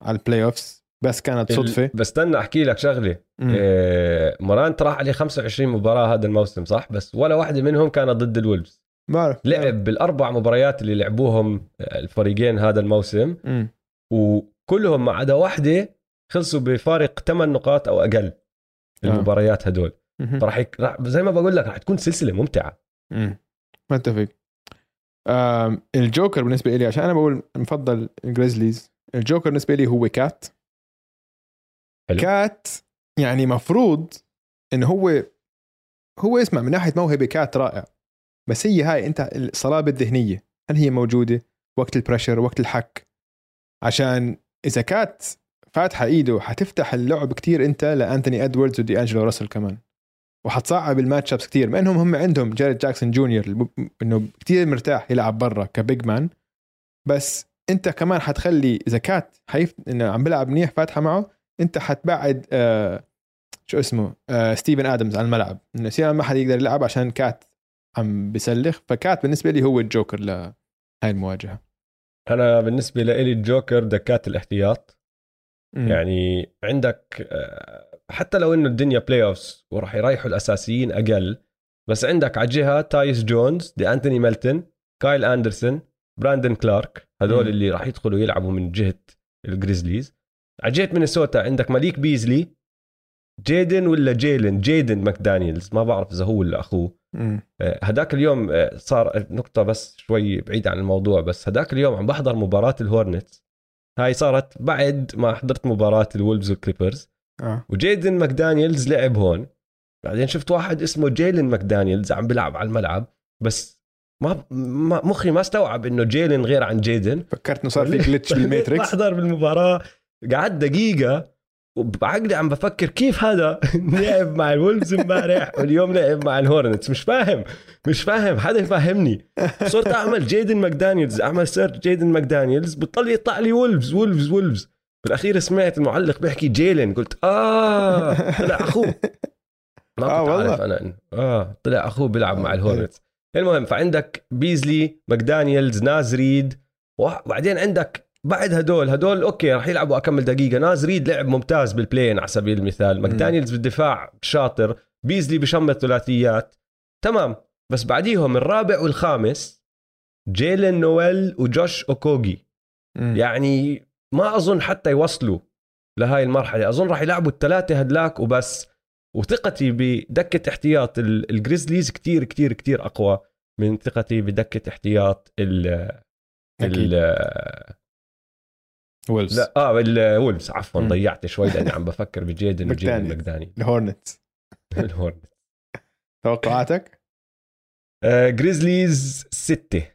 على ال playoffs بس كانت صدفة. ال- بس استنى أحكي لك شغلة. إيه مورانت راح عليه 25 مباراة هذا الموسم صح؟ بس ولا واحدة منهم كانت ضد الولفز. بعرف لعب بالأربع مباريات اللي لعبوهم آه، الفريقين هذا الموسم. مم. وكلهم ما عدا واحدة خلصوا بفارق 8 نقاط أو أقل المباريات هدول. فراح يك... راح زي ما بقول لك راح تكون سلسلة ممتعة. مم. متفق. الجوكر بالنسبة لي عشان أنا بقول مفضل الجريزليز الجوكر بالنسبة لي هو كات. حلو. كات يعني مفروض إنه هو هو اسمع من ناحية موهبة كات رائع. بس هي هاي أنت الصلابة الذهنية. هل هي موجودة؟ وقت ال pressure وقت الحك. عشان إذا كات فاتحة إيده حتفتح اللعب كتير أنت لأنتوني إدواردز ودي أنجلو راسل كمان. وحتصعب ال matchups كثير مع إنهم هم عندهم جاريد جاكسون جونيور إنه كثير مرتاح يلعب برا ك big man. بس أنت كمان حتخلي إذا كات حيف إنه عم بيلعب منيح فاتحة معه انت حتبعد آه شو اسمه آه ستيفن آدمز عن الملعب. إنه سيان ما حد يقدر يلعب عشان كات عم بيسلخ. فكات بالنسبة لي هو الجوكر لهاي المواجهة. أنا بالنسبة لي الجوكر دكة الاحتياط. مم. يعني عندك آه، حتى لو إنه الدنيا playoffs وراح يريحوا الأساسيين أقل بس عندك على الجهة تايس جونز دي أنتوني ميلتون كايل أندرسون براندن كلارك هذول. اللي راح يدخلوا يلعبوا من جهة الجريزليز جهه مينيسوتا عندك ماليك بيزلي؟ جيدن ولا جيلن؟ جيدن ماكدانيلز. ما بعرف إذا هو ولا أخوه. آه، هداك اليوم آه، صار نقطة بس شوي بعيد عن الموضوع بس هداك اليوم عم بحضر مباراة الهورنتس هاي صارت بعد ما حضرت مباراة الولفز والكليبرز. آه. وجيدن ماكدانيلز لعب هون. بعدين شفت واحد اسمه جيلن ماكدانيلز عم بيلعب على الملعب بس ما, ما مخي ما استوعب إنه جيلن غير عن جيدن. فكرت إنه صار في glitch بال matrix بحضر بالمباراة. قعدت دقيقة وبعقلي عم بفكر كيف هذا (laughs) لعب مع الولفز امبارح واليوم لعب مع الهورنتس. مش فاهم مش فاهم حدا يفهمني. صرت أعمل جيدن ماكدانيلز أعمل search جيدن ماكدانيلز بطل يطلع لي وولفز وولفز وولفز بالأخير سمعت المعلق بيحكي جيلن قلت آه طلع أخوه. ما آه كنت والله. عارف أنا إنه آه طلع أخوه بيلعب مع الهورنتس. المهم فعندك بيزلي ماكدانيلز ناز ريد وبعدين عندك بعد هدول هدول okay راح يلعبوا أكمل دقيقة. ناز ريد لعب ممتاز بال play-in على سبيل المثال. ماكدانيلز بالدفاع شاطر. بيزلي بشمل ثلاثيات. تمام. بس بعديهم الرابع والخامس جيلن نويل وجوش اوكوجي مم. يعني ما أظن حتى يوصلوا لهاي المرحلة. أظن راح يلعبوا الثلاثة هدلاك وبس. وثقتي بدكة احتياط ال- الجريزليز كتير كتير كتير أقوى من ثقتي بدكة احتياط ال. ال وولفز. لا آه الولفز عفوا. ضيعت شوي لأني (laughs) عم بفكر بجيدن وجيدن ماكدانيال. ماكداني. (laughs) الهورنتس. (laughs) الهورن توقعاتك؟ آه جريزليز ستة.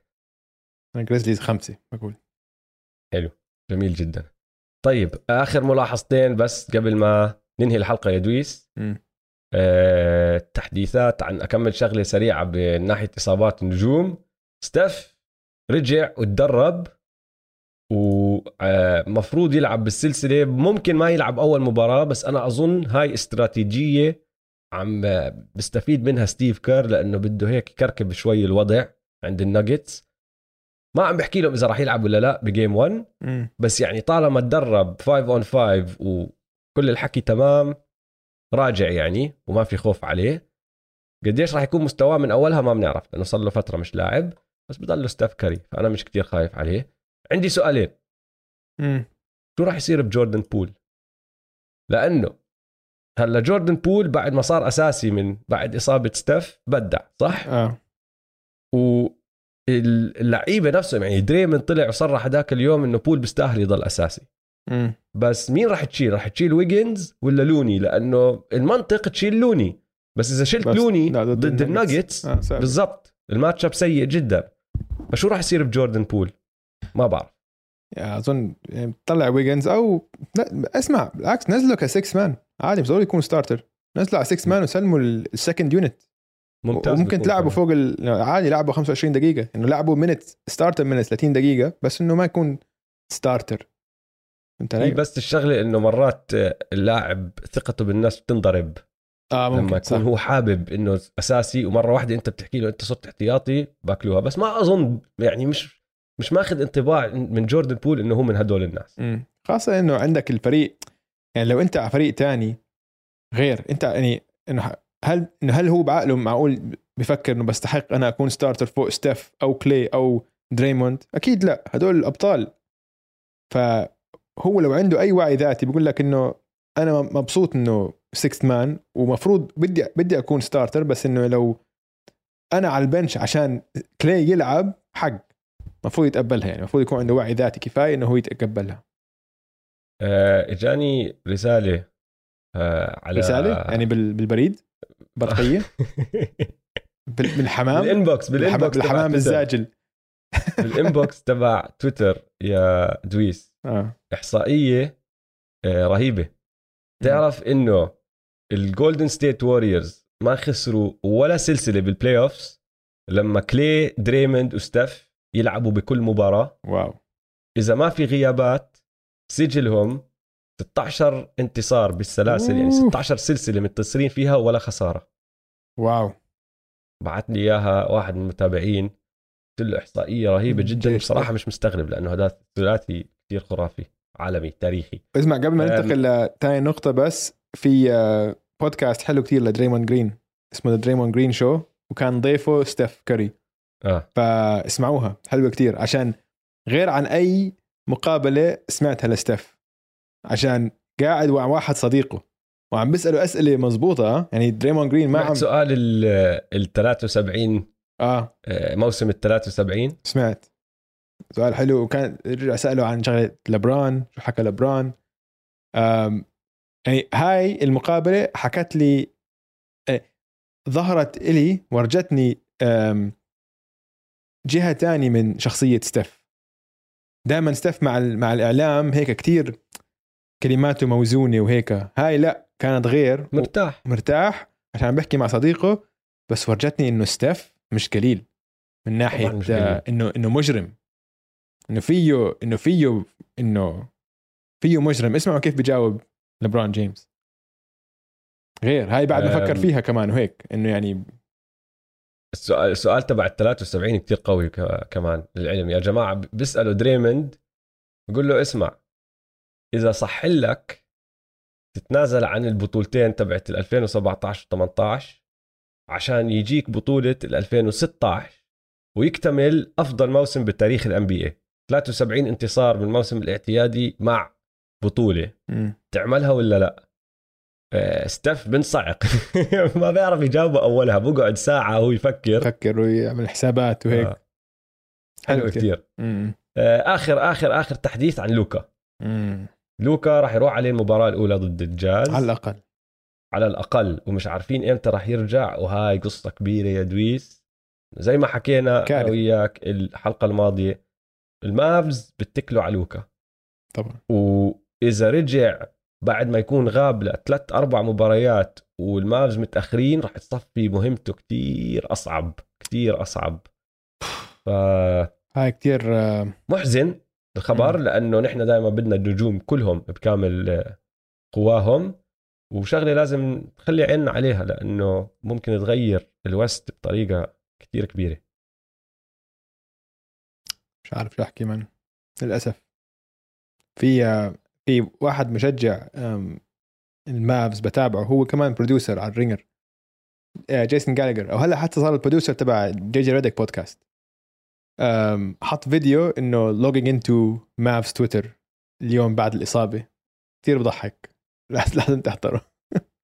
جريزليز خمسة بقول. جميل جدا. طيب آخر ملاحظتين بس قبل ما ننهي الحلقة يا دويس. آه، تحديثات عن أكمل شغلة سريعة من ناحيه إصابات النجوم. ستيف رجع وتدرب. ومفروض يلعب بالسلسلة ممكن ما يلعب أول مباراة بس أنا أظن هاي استراتيجية عم بيستفيد منها ستيف كير لأنه بده هيك يكركب شوي الوضع عند الناجتس. ما عم بحكي لهم إذا راح يلعب ولا لا ب game 1 مم. بس يعني طالما تدرب 5 on 5 وكل الحكي تمام راجع يعني وما في خوف عليه. قديش راح يكون مستواه من أولها ما بنعرف لأنه صار له فترة مش لاعب بس بضله ستاف كاري فأنا مش كتير خايف عليه. عندي سؤالين. مم. شو راح يصير بجوردن بول؟ لأنه هلا جوردن بول بعد ما صار أساسي من بعد إصابة ستيف بدع صح؟ آه. واللعيبه نفسهم يعني دريمن طلع وصرح هذاك اليوم إنه بول بيستاهل يضل أساسي. مم. بس مين راح تشيل؟ راح تشيل ويجنز ولا لوني؟ لأنه المنطق تشيل لوني. بس إذا شلت بس- لوني ضد الناجتس. آه. بالضبط ال matchup سيء جدا. فشو راح يصير بجوردن بول؟ ما بعرف أظن يعني طلع ويجنز أو لا اسمع بالعكس نزله ك sixth man. عادي مش ضروري يكون starter نزله على sixth man وسلموا ال second unit ممتاز وممكن تلعبوا كمان. فوق ال... عادي لعبوا 25 دقيقة. إنه لعبوا minutes starter من 30 دقيقة بس إنه ما يكون starter فهمت هي علي؟ بس الشغلة إنه مرات اللاعب ثقته بالناس بتنضرب. آه لما ممكن صح. يكون هو حابب إنه أساسي ومرة واحدة أنت بتحكي له أنت صرت احتياطي باكلوها. بس ما أظن يعني مش مش ماخذ انطباع من جوردن بول إنه هو من هدول الناس. مم. خاصة إنه عندك الفريق يعني لو أنت على فريق تاني غير أنت يعني إنه هل إنه هل هو بعقله معقول بفكر إنه بستحق أنا أكون starter فوق ستيف أو كلي أو دريموند؟ أكيد لا هدول الأبطال. فهو لو عنده أي وعي ذاتي بيقول لك إنه أنا مبسوط إنه sixth man ومفروض بدي بدي أكون starter بس إنه لو أنا على ال bench عشان كلي يلعب حق. المفروض يتقبلها يعني المفروض يكون عنده وعي ذاتي كفاية إنه هو يتقبلها. آه، إجاني رسالة آه، على رسالة؟ يعني بال- بالبريد؟ برقيه (laughs) بال- بالحمام؟ بال inbox بال inbox بالحمام. الزاجل. بال inbox (laughs) تبع تويتر يا دويس. آه. إحصائية آه، رهيبة. تعرف إنه الجولدن ستيت ووريرز ما خسروا ولا سلسلة بال playoffs لما كلي دريموند وستيف يلعبوا بكل مباراة. واو. إذا ما في غيابات سجلهم 16 انتصار بالسلاسل يعني أوه. 16 سلسلة متصلين فيها ولا خسارة. واو. بعت لي إياها واحد من المتابعين. قلت له إحصائية رهيبة جدا. بصراحة مش مستغرب لأنه هذا ثلاثي كثير خرافي عالمي تاريخي. اسمع قبل ما أم. ننتقل لتاني نقطة بس في آه، بودكاست حلو كتير لدريمون جرين اسمه دريمون جرين show وكان ضيفه ستيف كاري. آه. فاسمعوها حلوة كتير. عشان غير عن أي مقابلة سمعتها لستيف. عشان قاعد مع واحد صديقه. وعم بيساله أسئلة مزبوطة يعني دريمون جرين ما عم سؤال ال 73 آه. آه، موسم ال 73 سمعت. سؤال حلو. وكان رجع ساله عن شغلة لبران شو حكى لبران يعني هاي المقابلة حكت لي إيه، ظهرت إلي ورجتني جهة تانية من شخصية ستيف. دائما ستيف مع ال- مع الإعلام هيك كتير كلماته موزونة وهيك. هاي لا كانت غير. مرتاح. مرتاح. عشان عم بحكي مع صديقه بس ورجتني إنه ستيف مش قليل. من ناحية آه،. إنه إنه مجرم. إنه فيه إنه فيه إنه فيه مجرم. اسمعوا كيف بجاوب لبران جيمس. غير. هاي بعد ما فكر. فيها كمان وهيك. إنه يعني السؤال السؤال تبع ال 73 كثير قوي كمان للعلم. يا جماعة بيسألوا دريموند بقول له اسمع إذا صح لك تتنازل عن البطولتين تبعت ال 2017 و 18 عشان يجيك بطولة ال 2016 ويكتمل أفضل موسم بتاريخ ال NBA 73 انتصار بالموسم الاعتيادي مع بطولة. مم. تعملها ولا لا؟ آه، ستيف بنصعق (laughs) ما بيعرف يجاوبه أولها بقعد ساعة وهو يفكر. فكر ويعمل حسابات وهيك. آه. حلو كثير. آه، آخر آخر آخر تحديث عن لوكا. مم. لوكا راح يروح عليه المباراة الأولى ضد الجاز على الأقل. على الأقل. ومش عارفين إمتى راح يرجع. وهاي قصة كبيرة يا دويس. زي ما حكينا أنا. وياك الحلقة الماضية. المافز بتكلوا على لوكا. طبعا. وإذا رجع بعد ما يكون غاب لثلاث أربع مباريات والمافز متأخرين راح تصفي مهمته كتير أصعب كتير أصعب. ف هاي كتير محزن الخبر لأنه نحن دائما بدنا النجوم كلهم بكامل آه، قواهم وشغلة لازم نخلي عيننا عليها لأنه ممكن تغير ال West بطريقة كتير كبيرة. مش عارف شو أحكي من للأسف. في في واحد مشجع المافز بتابعه هو كمان producer على ال Ringer جيسون جالجر أو هلا حتى صار ال producer تبع جي جي ريدك بودكاست حط فيديو إنه logging into Mavs Twitter اليوم بعد الإصابة. كثير بضحك. (laughs) لازم تحضره.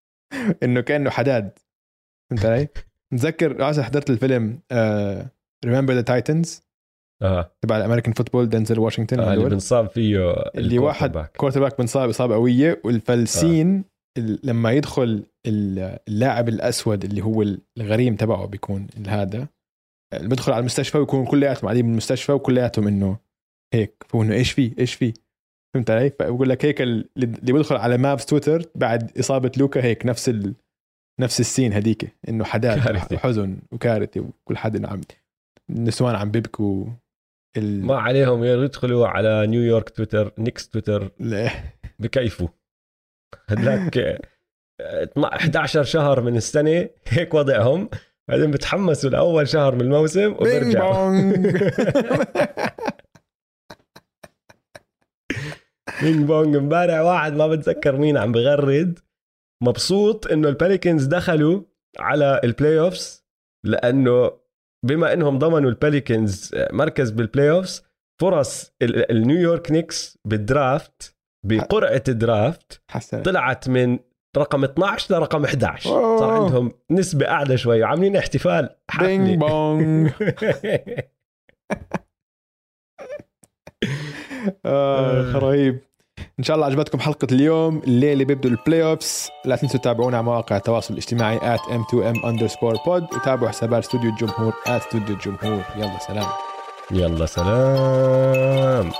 (laughs) إنه كأنه حداد. فهمت علي؟ متذكر حضرت الفيلم Remember the Titans آه. تبع ال American football دنزل واشنطن آه اللي بنصاب فيه اللي واحد quarterback بنصاب إصابة قوية والفلسين آه. لما يدخل اللاعب الأسود اللي هو الغريم تبعه بيكون هذا اللي بيدخل على المستشفى ويكون كلياتهم قاعدين بالمستشفى وكلياتهم انه هيك. فهو انه إيش في إيش في فهمت علي؟ فبقول لك هيك اللي بيدخل على Mavs Twitter بعد إصابة لوكا هيك نفس ال... نفس ال scene هذيك إنه حداد وحزن وكارثة وكل حد عم النسوان عم بيبكوا ال... ما عليهم يدخلوا على New York Twitter Knicks Twitter ليه بكيفوا. هدلاك 11 شهر من السنة هيك وضعهم. بعدين بتحمسوا لأول شهر من الموسم وبرجعوا. bing bong امبارح واحد ما بتذكر مين عم بغرد. مبسوط إنه الباليكنز دخلوا على ال playoffs لأنه بما إنهم ضمنوا الباليكنز مركز بال playoffs فرص النيويورك نيكس بال draft بقرعة ال draft حسن. طلعت من رقم 12 لرقم 11 أوه. صار عندهم نسبة أعلى شوي. وعاملين احتفال. bing bong (laughs) آه. رهيب. إن شاء الله عجبتكم حلقة اليوم. الليلة بيبدو ال playoffs لا تنسوا تتابعونا على مواقع التواصل الاجتماعي at m2m underscore pod وتابعوا حسابات استوديو الجمهور استوديو الجمهور. يلا سلام. يلا سلام.